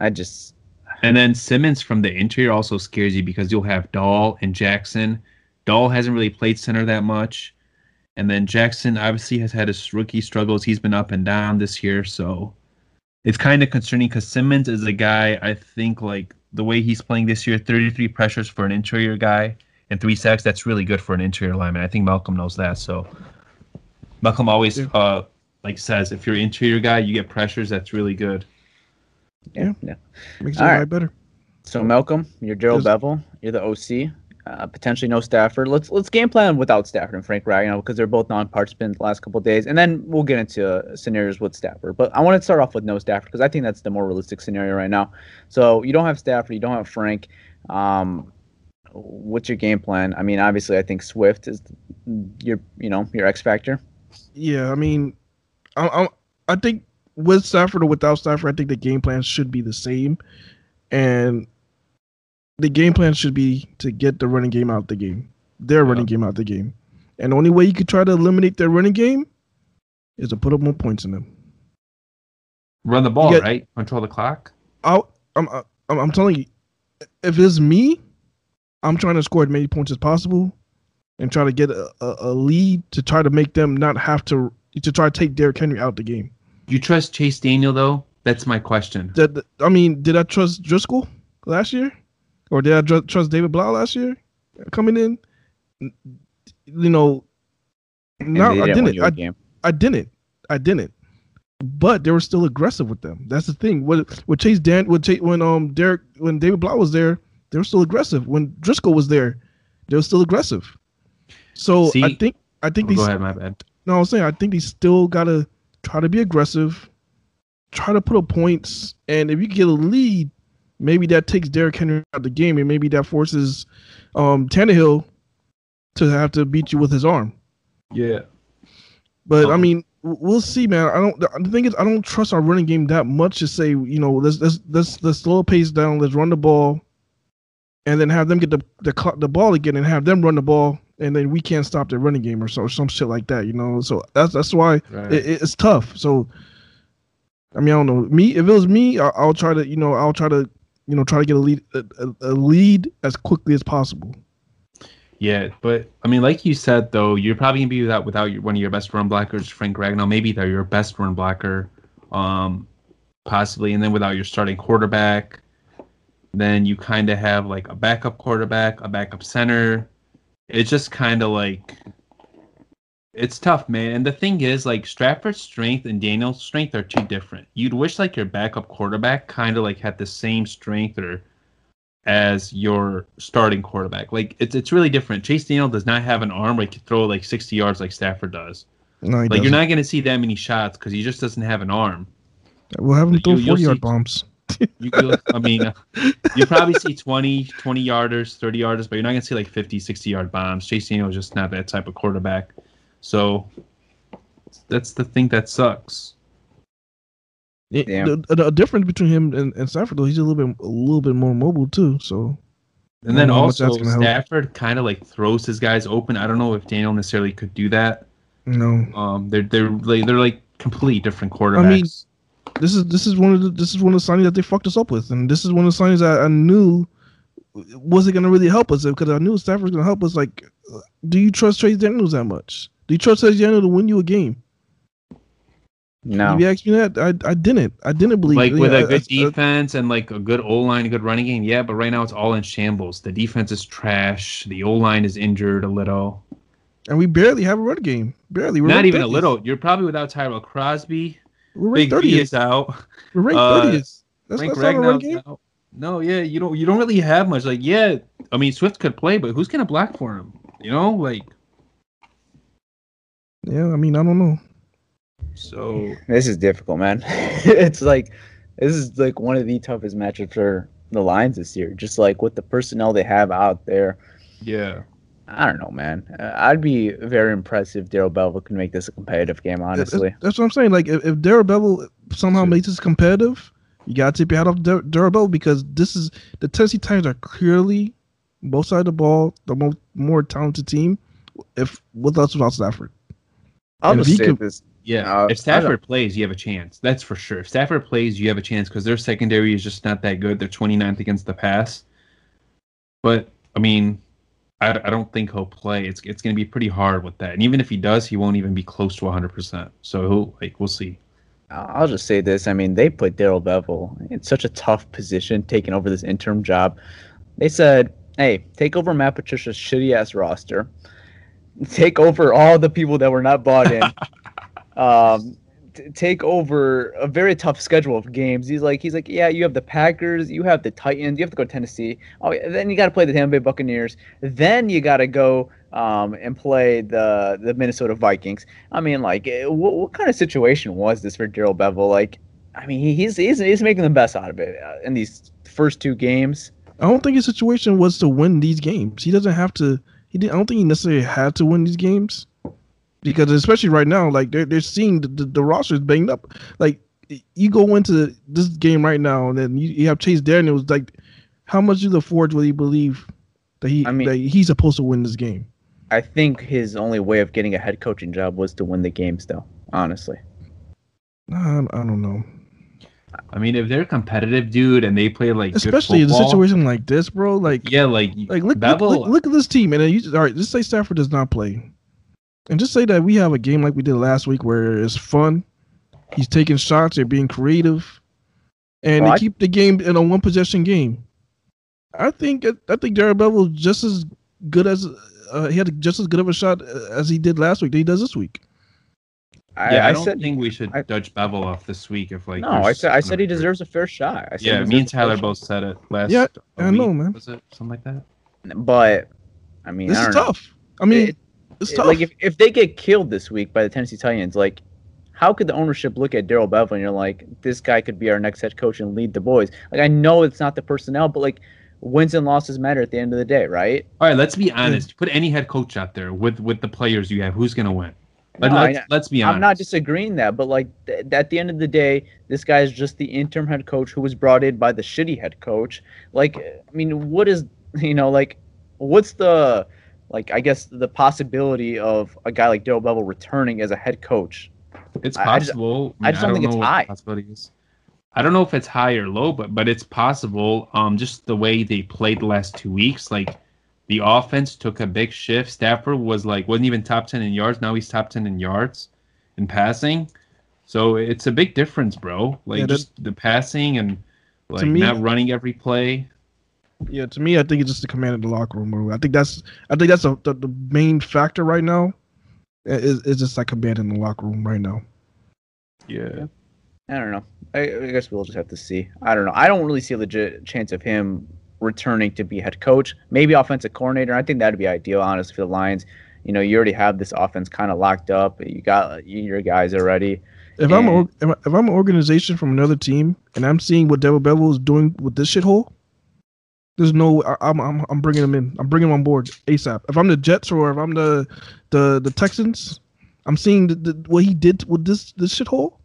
I just And then Simmons from the interior also scares you because you'll have Dahl and Jackson. Dahl hasn't really played center that much. And then Jackson obviously has had his rookie struggles. He's been up and down this year. So it's kind of concerning because Simmons is a guy, I think, like the way he's playing this year 33 pressures for an interior guy and three sacks. That's really good for an interior lineman. I think Malcolm knows that. So Malcolm always Yeah. uh, like says if you're an interior guy, you get pressures. That's really good. yeah, yeah. Makes All it right. right better. So Malcolm, you're Gerald Yes. Bevell. You're the OC. Uh, potentially no Stafford. Let's let's game plan without Stafford and Frank Ragnow because they're both non-participants the last couple of days, and then we'll get into uh, scenarios with Stafford. But I want to start off with no Stafford because I think that's the more realistic scenario right now. So you don't have Stafford, you don't have Frank. Um, what's your game plan? I mean, obviously, I think Swift is your you know your X factor. Yeah, I mean, I, I I think with Stafford or without Stafford, I think the game plan should be the same, and the game plan should be to get the running game out the game, their running game out the game, and the only way you could try to eliminate their running game is to put up more points in them. Run the ball, get- right? Control the clock. I'll, I'm, I'm I'm telling you, if it's me, I'm trying to score as many points as possible, and try to get a, a, a lead to try to make them not have to to try to take Derrick Henry out the game. You trust Chase Daniel though? That's my question. Did, I mean, did I trust Driskel last year, or did I dr- trust David Blough last year coming in? You know, And no, I didn't. you a I, game. I didn't. I didn't. But they were still aggressive with them. That's the thing. With with Chase Dan, with Chase, when um Derek, when David Blough was there, they were still aggressive. When Driskel was there, they were still aggressive. So I think I think Oh, these. go ahead, my bad. No, I was saying I think they still gotta try to be aggressive, try to put up points, and if you get a lead, maybe that takes Derrick Henry out of the game, and maybe that forces um Tannehill to have to beat you with his arm. Yeah. But I Um, mean, we'll see, man. I don't. The the thing is, I don't trust our running game that much to say, you know, let's let's let's let's slow pace down. Let's run the ball, and then have them get the the the ball again, and have them run the ball, and then we can't stop their running game or so some shit like that, you know. So that's that's why Right. it, it's tough. So, I mean, I don't know. Me, if it was me, I, I'll try to, you know, I'll try to you know, try to get a lead a, a- lead as quickly as possible. Yeah, but I mean, like you said though, you're probably gonna be without without your, one of your best run blockers, Frank Ragnow. Maybe they're your best run blocker, um, possibly, and then without your starting quarterback, then you kind of have like a backup quarterback, a backup center. It's just kind of like it's tough, man. And the thing is, like Stafford's strength and Daniel's strength are two different. You'd wish like your backup quarterback kind of like had the same strength or as your starting quarterback. Like it's it's really different. Chase Daniel does not have an arm where he can throw like 60 yards like Stafford does. No, he Like you're doesn't. going to see that many shots because he just doesn't have an arm. We'll have him throw you'll 40 yard see- bombs. You, you I mean, uh, you probably see 20, 20 yarders, 30 yarders, but you're not going to see like 50, 60 yard bombs. Chase Daniel is just not that type of quarterback. So that's the thing that sucks. It- Damn. the, the difference between him and, and Stafford though, he's a little bit a little bit more mobile too. So And then I don't know how much also that's. Stafford kind of like throws his guys open. I don't know if Daniel necessarily could do that. No, Um, they're they're like they're like completely different quarterbacks. I mean, this is this is one of the this is one of the signings that they fucked us up with, and this is one of the signings that I knew wasn't gonna really help us because I knew Stafford was gonna help us. Like, uh, do you trust Chase Daniels that much? Do you trust Chase Daniels to win you a game? No. If you ask me that, I I didn't. I didn't believe like yeah, with I- a good I- defense and like a good O line, a good running game, yeah. But right now it's all in shambles. The defense is trash. The O line is injured a little. and we barely have a run game. Barely. We're Not ranked even a little. You're probably without Tyrell Crosby. We're Big ranked B is out. We're ranked uh, thirtieth. That's, Frank that's not a run game. out. No, yeah, you don't. You don't really have much. Like, yeah, I mean Swift could play, but who's gonna block for him? You know, like Yeah, I mean, I don't know. so. This is difficult, man. it's like this is like one of the toughest matchups for the Lions this year. Just like with the personnel they have out there. Yeah. I don't know, man. Uh, I'd be very impressed if Darrell Bevell can make this a competitive game. Honestly, that's, that's what I'm saying. Like, if, if Darrell Bevell somehow makes this competitive, you gotta tip your hat off to Dar- Darrell Bevell because this is the Tennessee Titans are clearly both sides of the ball the more more talented team. If with us without Stafford, I'll and if just he say could- this. Yeah, Uh, I if Stafford plays, you have a chance. That's for sure. If Stafford plays, you have a chance because their secondary is just not that good. They're 29th against the pass. But I mean, I, I don't think he'll play. It's it's going to be pretty hard with that. And even if he does, he won't even be close to 100%. So he'll like we'll see. I'll just say this. I mean, they put Darrell Bevell in such a tough position taking over this interim job. They said, hey, take over Matt Patricia's shitty ass roster, take over all the people that were not bought in, um, take over a very tough schedule of games. He's like, he's like, yeah, you have the Packers, you have the Titans, you have to go to Tennessee. Oh, then you got to play the Tampa Bay Buccaneers. Then you got to go um, and play the the Minnesota Vikings. I mean, like, eh, what, what kind of situation was this for Darrell Bevell? Like, I mean, he- he's he's he's making the best out of it uh, in these first two games. I don't think his situation was to win these games. He doesn't have to. He didn't. I don't think he necessarily had to win these games because especially right now, like they're they're seeing the, the, the roster is banged up. Like you go into this game right now, and then you, you have Chase Daniels. Like, how much do the Forge really believe that he I mean- that he's supposed to win this game? I think his only way of getting a head coaching job was to win the games, though. Honestly, I, I don't know. I mean, if they're competitive, dude, and they play like good Especially in a situation like this, bro. Like, Yeah, like like look, look, Bevell. look, look at this team, and then you just, all right. Just say Stafford does not play, and just say that we have a game like we did last week where it's fun. He's taking shots. They're being creative, and Well, they I- keep the game in a one possession game. I think I think Darren Bevell is just as good as uh, he had just as good of a shot uh, as he did last week. That he does this week. I, yeah, I, I don't said think we should I- judge Bevell off this week. If like no. I said I said he deserves a fair shot. I said Yeah, me and deserves a fair Tyler both said it last. Yeah, a I know, week, man. Was it something like that? But I mean, This I is don't know. tough. I mean, It- it's tough. Like if, if they get killed this week by the Tennessee Titans, like how could the ownership look at Darrell Bevell and you're like, this guy could be our next head coach and lead the boys? Like I know it's not the personnel, but like wins and losses matter at the end of the day, right? All right, let's be honest. Put any head coach out there with with the players you have. Who's gonna win? Let, No, I- let's, let's be honest. I'm not disagreeing that, but like th- at the end of the day, this guy is just the interim head coach who was brought in by the shitty head coach. Like, I mean, what is you know like, what's the like? I guess the possibility of a guy like Darrell Bevell returning as a head coach. It's I- I just- possible. I just don't think know it's high. Possibility is. I don't know if it's high or low, but but it's possible. Um, just the way they played the last two weeks, like the offense took a big shift. Stafford was like wasn't even top ten in yards. Now he's top ten in yards in passing. So it's a big difference, bro. Like Yeah, just the passing and like me- not running every play. Yeah, to me, I think it's just the command of the locker room. bro. I think that's I think that's a, the, the main factor right now. Is is just like command in the locker room right now. Yeah. I don't know. I, I guess we'll just have to see. I don't know. I don't really see a legit chance of him returning to be head coach. Maybe offensive coordinator. I think that'd be ideal, honestly, for the Lions. You know, you already have this offense kind of locked up. You got your guys already. If I'm a, And- if I- if I'm an organization from another team and I'm seeing what Devil Bevell is doing with this shithole, there's no I, I'm, I'm I'm bringing him in. I'm bringing him on board ASAP. If I'm the Jets or if I'm the the the Texans, I'm seeing the, the, what he did with this this shithole,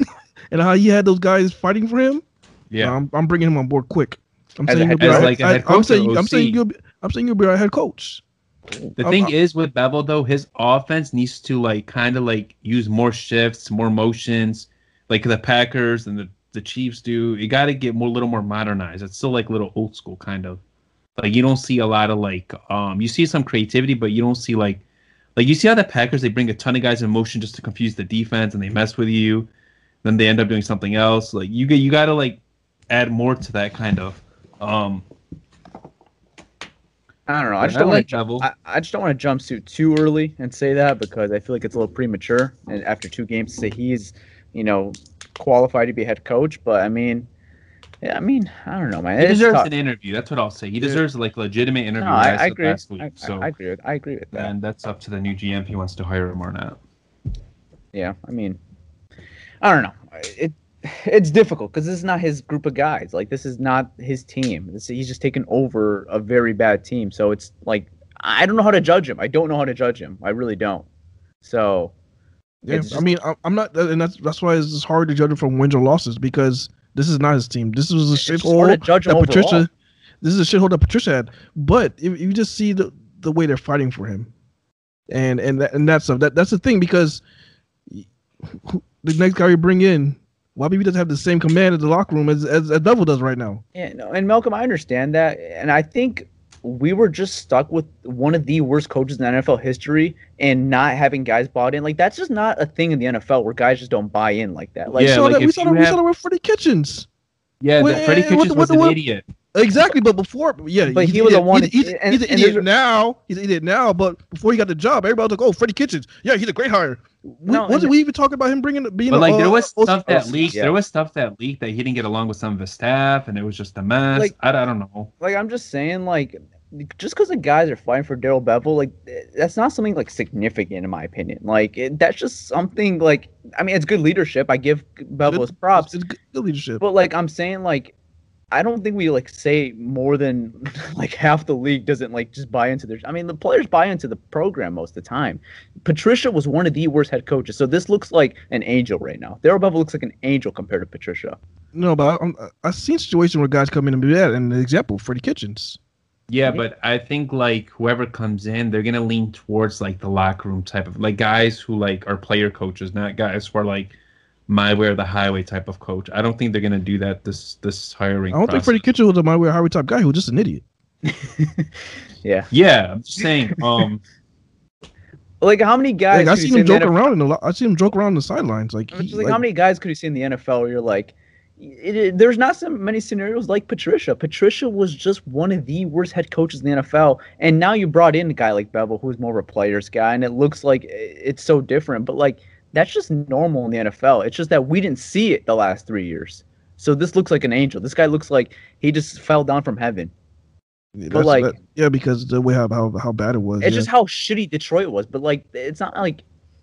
and how he had those guys fighting for him. Yeah. I'm, I'm bringing him on board quick. I'm As saying he'll be like I- I'm coach saying I'm saying you'll be, I'm saying you'll be our head coach. The I'm- thing I'm- is with Bevell though, his offense needs to like kind of like use more shifts, more motions, like the Packers and the, the Chiefs do. You got to get more, a little more modernized. It's still like a little old school kind of. Like you don't see a lot of like um you see some creativity, but you don't see like like you see how the Packers they bring a ton of guys in motion just to confuse the defense and they mess with you. Then they end up doing something else. Like you get you got to like add more to that kind of um I don't know. I just I don't like want to. I, I just don't want to jump suit too early and say that because I feel like it's a little premature. And after two games, to say he's, you know, qualified to be head coach. But I mean, yeah, I mean, I don't know, man. he It's deserves tough. an interview. That's what I'll say. He deserves like legitimate interview. No, I, I agree. Last week. I, so I agree. With, I agree with that. and that's up to the new GM he wants to hire him or not. Yeah, I mean, I don't know. It it's difficult because this is not his group of guys. Like this is not his team. This, he's just taken over a very bad team. So it's like I don't know how to judge him. I don't know how to judge him. I really don't. So Yeah, It's I mean, I'm, not, uh, and that's that's why it's hard to judge him from wins or losses because this is not his team. This was a just shithole hard to judge him that Patricia. This is a shithole that Patricia had. But if you just see the the way they're fighting for him, and and that, and that's that that's the thing because the next guy you bring in, YBB doesn't have the same command in the locker room as as, as Devil does right now. Yeah, no, and Malcolm, I understand that, and I think we were just stuck with one of the worst coaches in NFL history and not having guys bought in. Like that's just not a thing in the NFL where guys just don't buy in like that. Like we Yeah, saw like that. We if saw you that. We have- saw that with Freddie Kitchens. Yeah, Well, the Freddie eh, what Kitchens the- was what an the- idiot. Exactly, but before, yeah, But he was an the one- He's, he's, and- he's an idiot there's- now. He's an idiot now, but before he got the job, everybody was like, "Oh, Freddie Kitchens, yeah, he's a great hire." We, No, wasn't we even talking about him bringing being? But like a, there uh, was OC stuff that leaked. yeah. There was stuff that leaked that he didn't get along with some of his staff, and it was just a mess. Like- I, I don't know. like I'm just saying, like just because the guys are fighting for Darrell Bevell, like that's not something like significant in my opinion. Like it, that's just something like I mean, it's good leadership. I give Bevell his props, It's good good leadership. but like I'm saying, like I don't think we like say more than like half the league doesn't like just buy into their. I mean, the players buy into the program most of the time. Patricia was one of the worst head coaches, so this looks like an angel right now. Darrell Bevell looks like an angel compared to Patricia. no, but I, I, I've seen situations where guys come in and be that. and the example, Freddie Kitchens. Yeah, but I think like whoever comes in, they're gonna lean towards like the locker room type of like guys who like are player coaches, not guys who are like my way or the highway type of coach. I don't think they're gonna do that this this hiring. I don't think. Freddie Kitchens was a my way or highway type guy. He was just an idiot. Yeah, Yeah, I'm just saying. Um, like how many guys? Like, I could you seen say him joke NFL around in the. lo- I see him joke around the sidelines. Like, he, like, like, how many guys could you see in the NFL where you're like, it, it- there's not so many scenarios like Patricia. Patricia was just one of the worst head coaches in the NFL, and now you brought in a guy like Bevell, who's more of a players guy, and it looks like it's so different. But like that's just normal in the NFL. It's just that we didn't see it the last three years. So this looks like an angel. This guy looks like he just fell down from heaven. that's- like- that- yeah, because the way how how, how bad it was. It's yeah. just how shitty Detroit was. But like, it's not like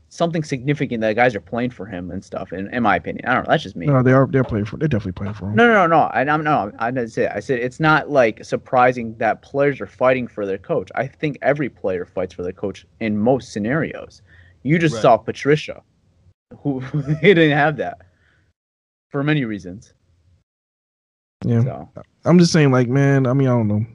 something significant that guys are playing for him and stuff. In, in my opinion, I don't know. That's just me. no, they are they're playing for. They're definitely playing for him. No, no, no, no. I, I'm no. I didn't say. It. I said it's not like surprising that players are fighting for their coach. I think every player fights for their coach in most scenarios. You just Right. saw Patricia, who he didn't have that for many reasons. Yeah, So I'm just saying, like, man. I mean, I don't know.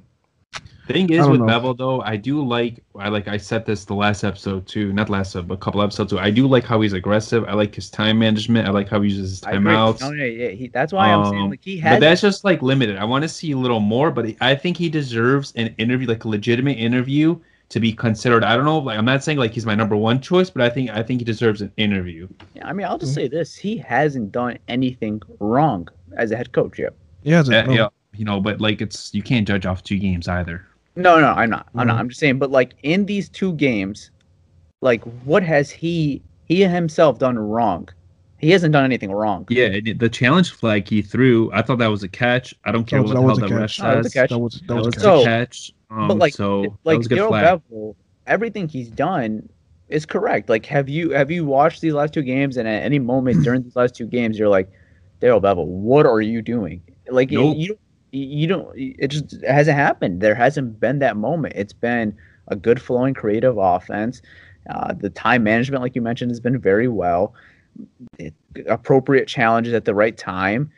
Thing is with know. Bevell though, I do like I like I said this the last episode too, not last episode, but a couple episodes too. I do like how he's aggressive. I like his time management. I like how he uses his timeouts. No, no, yeah, he, that's why I'm saying Um, like he has. but has. that's just like limited. I want to see a little more, but I think he deserves an interview, like a legitimate interview, to be considered. I don't know, like I'm not saying like he's my number one choice, but I think I think he deserves an interview. Yeah, I mean, I'll just say this: he hasn't done anything wrong as a head coach yet. He hasn't. Uh, yeah, you know, but like it's you can't judge off two games either. No, no, I'm not. I'm not. Mhm. I'm just saying. But like in these two games, like what has he he himself done wrong? He hasn't done anything wrong. Yeah, the challenge flag he threw, I thought that was a catch. I don't care That was, what that the was hell a the catch. ref No, that was a That was that That was a catch. a So- catch. Um, but like, so like Darrell. Bevell, everything he's done is correct. Like, have you have you watched these last two games? And at any moment during these last two games, you're like, Darrell Bevell, what are you doing? Like, Nope. you don't, you don't. It just it hasn't happened. There hasn't been that moment. It's been a good flowing creative offense. Uh, the time management, like you mentioned, has been very well. It, appropriate challenges at the right time.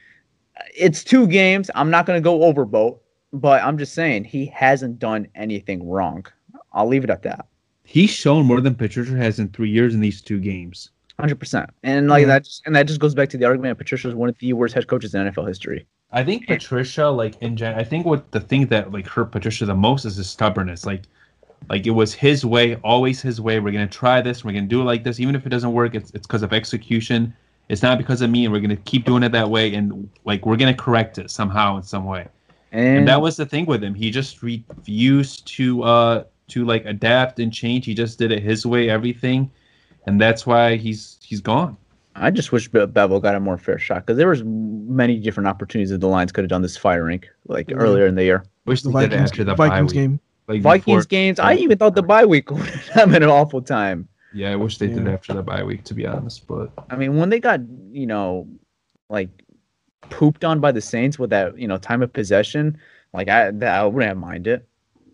It's two games. I'm not going to go overboat, but I'm just saying he hasn't done anything wrong. I'll leave it at that. He's shown more than Patricia has in three years in these two games. Hundred percent, and like Mhm. that, just, and that just goes back to the argument. Patricia is one of the worst head coaches in NFL history. I think Patricia, like in gen, I think what the thing that like hurt Patricia the most is his stubbornness. Like, like it was his way, always his way. We're gonna try this. We're gonna do it like this, even if it doesn't work. It's it's because of execution. It's not because of me, and we're gonna keep doing it that way. And like we're gonna correct it somehow in some way. And, And that was the thing with him. He just refused to uh to like adapt and change. He just did it his way, everything, and that's why he's he's gone. I just wish Be- Bevell got a more fair shot because there was many different opportunities that the Lions could have done this firing like earlier in the year. Wish The they did it Vikings, after the Vikings bye week. game. Like Vikings before- games. I even thought the bye week would have been an awful time. Yeah, I wish they did after the bye week, to be honest. But I mean, when they got you know, like pooped on by the Saints with that you know time of possession, like I that I wouldn't have minded.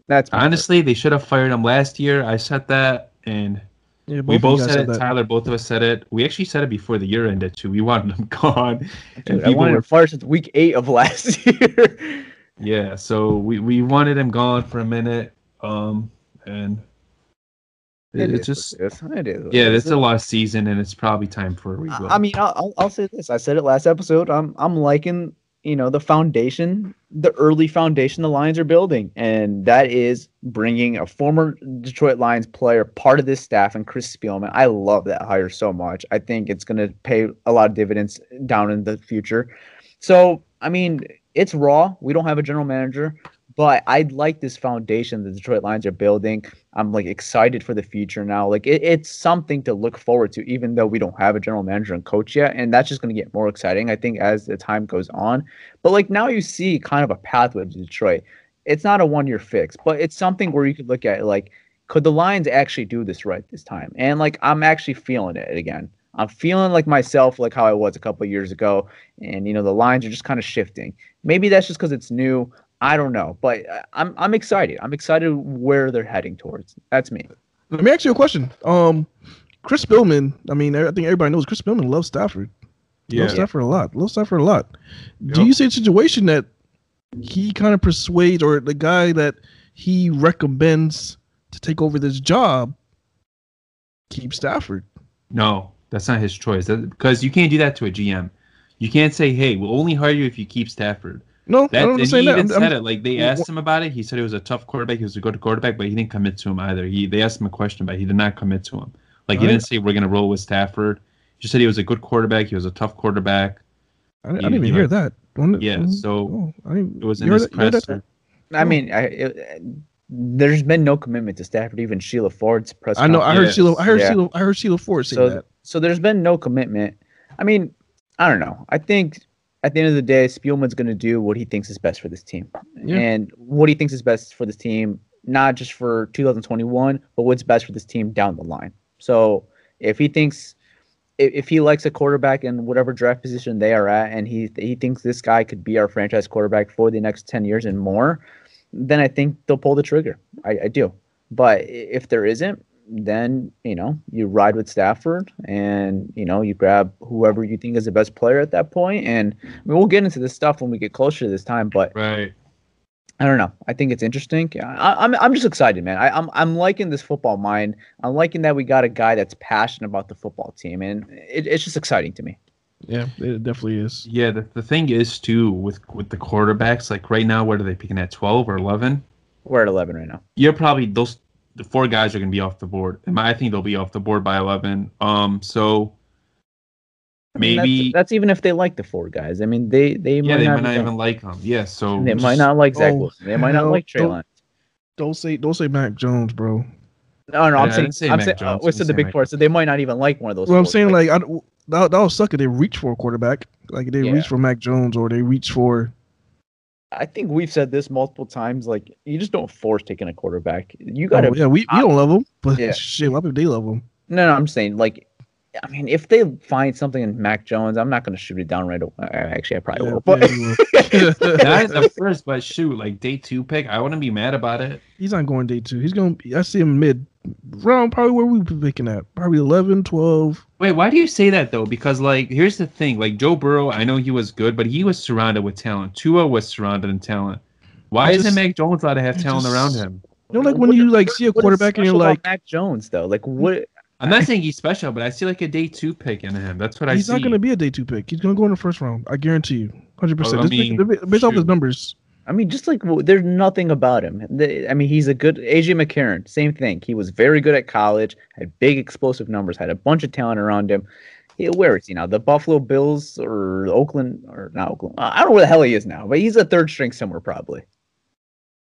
That's my honestly, they should have fired him last year. I said that, and Yeah, we both you guys said it. that. Tyler, both of us said it. We actually said it before the year ended too. We wanted him gone. Dude, and I wanted were him fired since week eight of last year. Yeah, so we, we wanted him gone for a minute. Um, and it, It it's just what it is. It is what yeah, it is. it's a lost season, and it's probably time for a rebuild. I I mean, I'll, I'll I'll say this. I said it last episode. I'm I'm liking you know the foundation, the early foundation the Lions are building, and that is bringing a former Detroit Lions player part of this staff and Chris Spielman. I love that hire so much. I think it's going to pay a lot of dividends down in the future. So I mean, it's raw. We don't have a general manager. But I like this foundation the Detroit Lions are building. I'm like excited for the future now. Like it, it's something to look forward to, even though we don't have a general manager and coach yet. And that's just going to get more exciting, I think, as the time goes on. But like now you see kind of a pathway to Detroit. It's not a one year fix, but it's something where you could look at like, could the Lions actually do this right this time? And like I'm actually feeling it again. I'm feeling like myself, like how I was a couple years ago. And you know, the lines are just kind of shifting. Maybe that's just because it's new. I don't know, but uh, I'm I'm excited. I'm excited where they're heading towards. That's me. Let me ask you a question. Um, Chris Spielman. I mean, I think everybody knows Chris Spielman loves Stafford. Loves Stafford a lot. Loves Stafford a lot. Do you see a situation that he kind of persuades, or the guy that he recommends to take over this job, keep Stafford? no, that's not his choice. That, because you can't do that to a GM. You can't say, "Hey, we'll only hire you if you keep Stafford." No, That, I don't and he understand that. even I'm- said I'm- it. Like they asked him about it. He said he was a tough quarterback. He was a good quarterback, but he didn't commit to him either. He they asked him a question, but he did not commit to him. Like he Right. didn't say we're gonna roll with Stafford. He just said he was a good quarterback. He was a tough quarterback. I, I didn't you even know, hear that. When- Yeah, when- so oh, I didn't, it was in his that- you presser. I mean, I, it, there's been no commitment to Stafford. Even Sheila Ford's press. I know. I heard Yes. Sheila. I heard Yeah. Sheila. I heard Sheila Ford say so that. so there's been no commitment. I mean, I don't know. I think at the end of the day, Spielman's going to do what he thinks is best for this team, Yeah. and what he thinks is best for this team, not just for 2021, but what's best for this team down the line. So if he thinks. If if he likes a quarterback in whatever draft position they are at, and he he thinks this guy could be our franchise quarterback for the next ten years and more, then I think they'll pull the trigger. I, I do. But if there isn't, then you know you ride with Stafford, and you know you grab whoever you think is the best player at that point. And I mean, we'll get into this stuff when we get closer to this time. But Right. I don't know. I think it's interesting. I, I'm I'm just excited, man. I, I'm I'm liking this football mind. I'm liking that we got a guy that's passionate about the football team, and it, it's just exciting to me. Yeah, it definitely is. Yeah, the, the thing is too with with the quarterbacks, like right now, what are they picking at twelve or eleven? We're at 11 right now. You're probably those the four guys are gonna be off the board. And I think they'll be off the board by eleven. Um, so I mean, maybe that's, that's even if they like the four guys. I mean, they they yeah, might they not, might not even like them. Yeah, so they might not like Zach Oh, Wilson. They might not like Trey don't- Don't say don't say Mac Jones, bro. No, no, I I'm didn't saying, say I'm Mac saying, Jones, uh, I what's didn't the big Mac part? So they might not even like one of those. Well, I'm four. saying like I, that, that was suck if they reach for a quarterback, like they Yeah. reach for Mac Jones or they reach for. I think we've said this multiple times. Like, you just don't force taking a quarterback. You got to. Oh, yeah, we, we don't love them, but Yeah. shit, why would they love them? No, no, I'm saying like, I mean, if they find something in Mac Jones, I'm not going to shoot it down right away. Uh, Actually, I probably Yeah, will. But yeah, will. not the first, but shoot, like day two pick, I wouldn't be mad about it. He's not going day two. He's going. to I see him mid round, probably where we be picking at, probably 11, 12. Wait, why do you say that though? Because like, here's the thing: like Joe Burrow, I know he was good, but he was surrounded with talent. Tua was surrounded in talent. Why I isn't just- Mac Jones allowed to have talent just- around him? You know, like when What- you like see a quarterback and you're like, Mac Jones though. Like, what? I'm not saying he's special, but I see like a day two pick in him. That's what I see. he's not going to be a day two pick. He's going to go in the first round. I guarantee you, hundred Oh, I percent. mean, Based off his shoot. numbers, I mean, just like there's nothing about him. The- I mean, he's a good AJ McCarron. Same thing. He was very good at college. Had big explosive numbers. Had a bunch of talent around him. He, where is he now? The Buffalo Bills or Oakland or not Oakland? I don't know where the hell he is now, but he's a third string somewhere probably.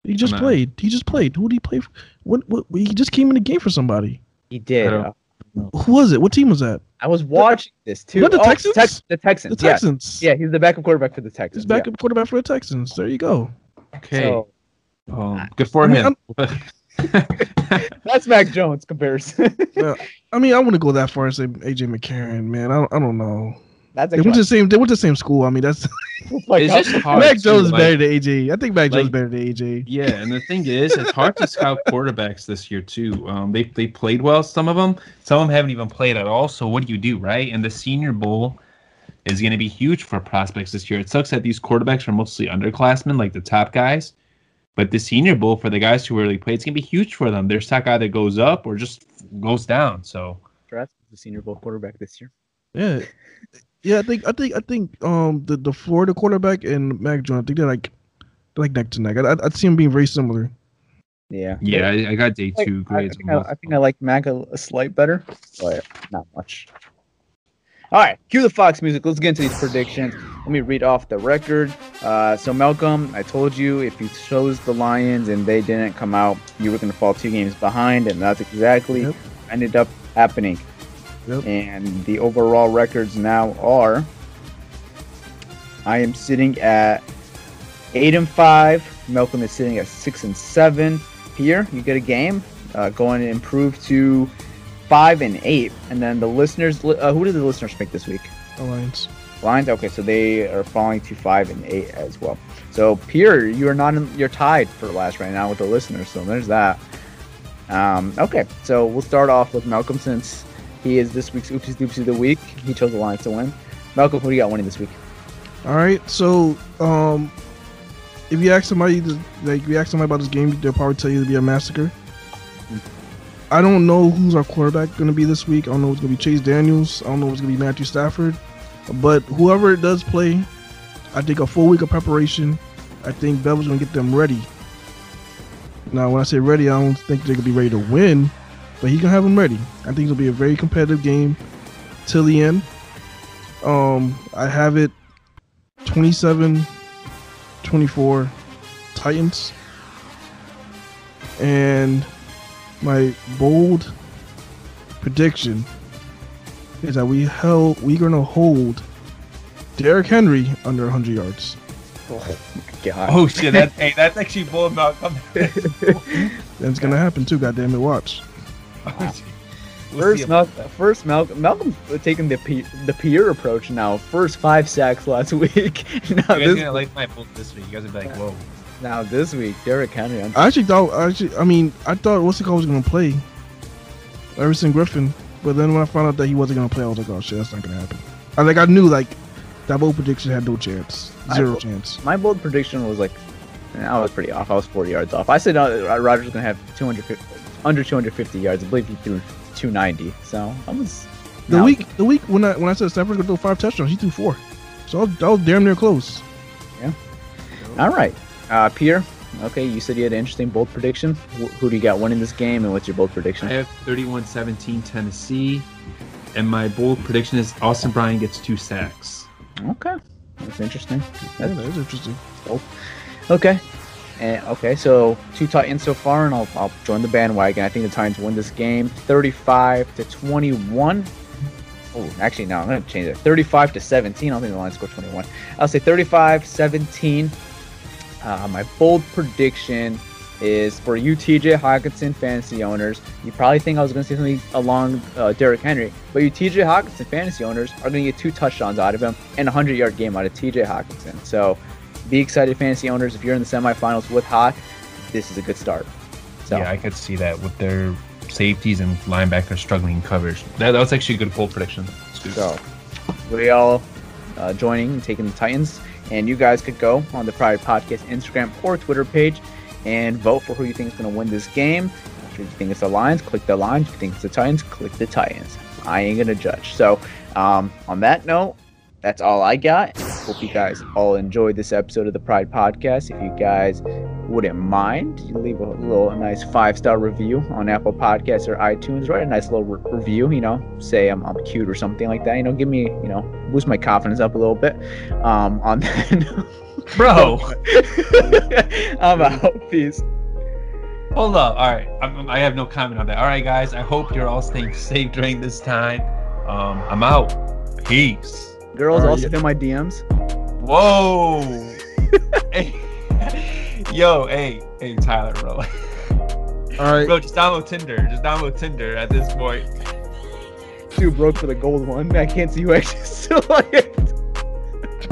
he just played. He just played. Who did he play? For? What, what? He just came in the game for somebody. He did. I don't- Uh, Who was it? What team was that? I was watching this too. Was the Oh, Texans? Tex- the Texans. The yeah. Texans. Yeah, he's the backup quarterback for the Texans. He's backup quarterback for the Texans. There you go. okay. So, um, good for I mean, him. that's Mac Jones comparison. I mean, I want to go that far and say AJ McCarron, man. I don't, I don't know. That's They went to the same. They went to the same school. I mean, that's like, it's just hard. Mac too, Jones is like- better than AJ. I think Mac Jones is better than AJ. Yeah, and the thing is, it's hard to scout quarterbacks this year too. Um, they they played well. Some of them, some of them haven't even played at all. So what do you do, right? And the Senior Bowl is going to be huge for prospects this year. It sucks that these quarterbacks are mostly underclassmen, like the top guys. But the Senior Bowl for the guys who really play, it's going to be huge for them. Their stock either goes up or just goes down. So Draft the Senior Bowl quarterback this year. Yeah, yeah. I think I think I think um the the Florida quarterback and Mac Jones. I think they're like they're like neck to neck. I I, I see them being very similar. Yeah. yeah, I, I got day Like, two I, I grades. think I. I think I like Mac a, a slight better, but not much. All right, cue the Fox music. Let's get into these predictions. Let me read off the record. Uh, so Malcolm, I told you if you chose the Lions and they didn't come out, you were going to fall two games behind, and that's exactly Yep. ended up happening. Yep. And the overall records now are: I am sitting at eight and five. Malcolm is sitting at six and seven. Here, you get a game, uh, going to improve to five and eight. And then the listeners, uh, who did the listeners pick this week? Alliance. Lions. Okay, so they are falling to five and eight as well. So Pierre, you are not in, you're tied for last right now with the listeners. So there's that. Um, okay, so we'll start off with Malcolm since he is this week's Oopsie Doopsie of the week. He chose the Lions to win. Malcolm, who do you got winning this week? All right. So um, if you ask somebody to, like if you ask somebody about this game, they'll probably tell you to be a massacre. I don't know who's our quarterback going to be this week. I don't know if it's going to be Chase Daniels. I don't know if it's going to be Matthew Stafford. But whoever it does play, I think a full week of preparation. I think Bevell's going to get them ready. Now, when I say ready, I don't think they're going to be ready to win, but he's going to have them ready. I think it'll be a very competitive game till the end. Um, I have it 27 24 Titans. And my bold prediction is that we held we're gonna hold Derrick Henry under 100 yards. Oh my god. Oh shit! That, hey, that's actually bold, Malcolm. That's gonna happen too. Goddamn it! Watch. First, Mal- first Malcolm, Malcolm's taking the P- the Pierre approach now. First five sacks last week. now, You guys this, gonna like my bold this week. You guys are be like, whoa. now this week, Derrick Henry. I'm- I actually thought. I Actually, I mean, I thought what's the call was gonna play, Everson Griffen. But then when I found out that he wasn't gonna play, I was like, oh shit, that's not gonna happen. I like I knew like that bold prediction had no chance, zero I- chance. My bold prediction was like I was pretty off. I was 40 yards off. I said uh, Rodgers was going to have 250, under 250 yards. I believe he threw 290. So I was The no. week, the week when I when I said Stafford's gonna throw five touchdowns, he threw four. So I was, that was damn near close. Yeah. All right, uh, Peter. Okay, you said you had an interesting bold prediction. Wh- who do you got winning this game, and what's your bold prediction? I have 31-17 Tennessee, and my bold prediction is Austin Bryant gets two sacks. Okay, that's interesting. Yeah, That's that is interesting. Okay. And, okay, so two Titans so far, and I'll, I'll join the bandwagon. I think the Titans win this game 35 to 21. Oh, actually, no, I'm going to change it. 35 to 17. I don't think the line scored 21. I'll say 35 17. Uh, my bold prediction is for you, TJ Hockenson fantasy owners. You probably think I was going to say something along uh, Derrick Henry, but you TJ Hockenson fantasy owners are going to get two touchdowns out of him and a 100 yard game out of TJ Hockenson. So be excited, fantasy owners. If you're in the semifinals with Hock, this is a good start. So, Yeah, I could see that with their safeties and linebackers struggling in coverage. That, that was actually a good bold prediction. so we all uh, joining and taking the Titans. And you guys could go on the Pride Podcast Instagram or Twitter page and vote for who you think is going to win this game. If you think it's the Lions, click the Lions. If you think it's the Titans, click the Titans. I ain't going to judge. So, um, on that note, that's all I got. Hope you guys all enjoyed this episode of the Pride Podcast. If you guys wouldn't mind, leave a little a nice five star review on Apple Podcasts or iTunes. Write a nice little re- review. You know, say I'm, I'm cute or something like that. You know, give me you know boost my confidence up a little bit. Um, on that, Bro, I'm out. Peace. hold up. All right, I'm, I have no comment on that. All right, guys, I hope you're all staying safe during this time. Um, I'm out. Peace. Girls All right, also yeah. in my DMs. Whoa. hey. Yo, hey, hey, Tyler, bro. All right, Bro, just download Tinder. Just download Tinder at this point. Too broke for the gold one. I can't see who actually still on it.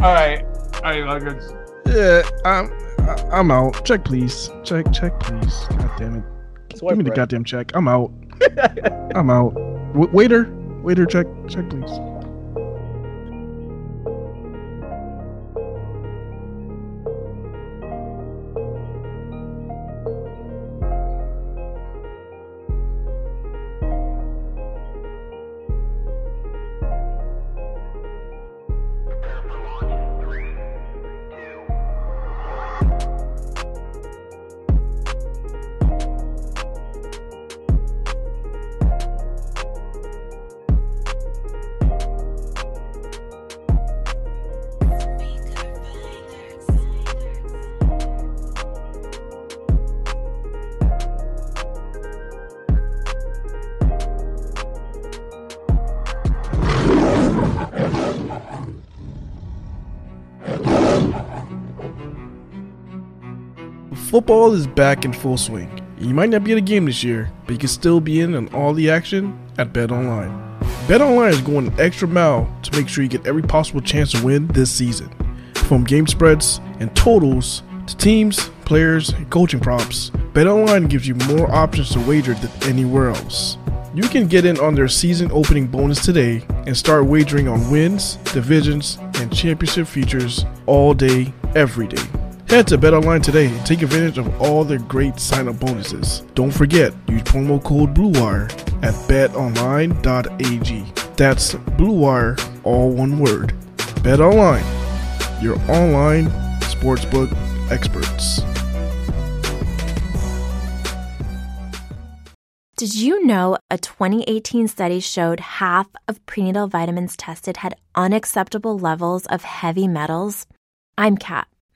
All right, all right, well, good. yeah, I'm I- I'm out. Check please. Check check please. God damn it. Swipe Give me the right. goddamn check. I'm out. I'm out. W- waiter, waiter, check check please. Football is back in full swing. You might not be at a game this year, but you can still be in on all the action at Bet Online. Bet Online is going an extra mile to make sure you get every possible chance to win this season. From game spreads and totals to teams, players, and coaching props, Bet Online gives you more options to wager than anywhere else. You can get in on their season opening bonus today and start wagering on wins, divisions, and championship futures all day, every day. Head to BetOnline today and take advantage of all their great sign-up bonuses. Don't forget, use promo code BLUEWIRE at betonline.ag. That's BLUEWIRE, all one word. BetOnline, your online sportsbook experts. Did you know a 2018 study showed half of prenatal vitamins tested had unacceptable levels of heavy metals? I'm Kat,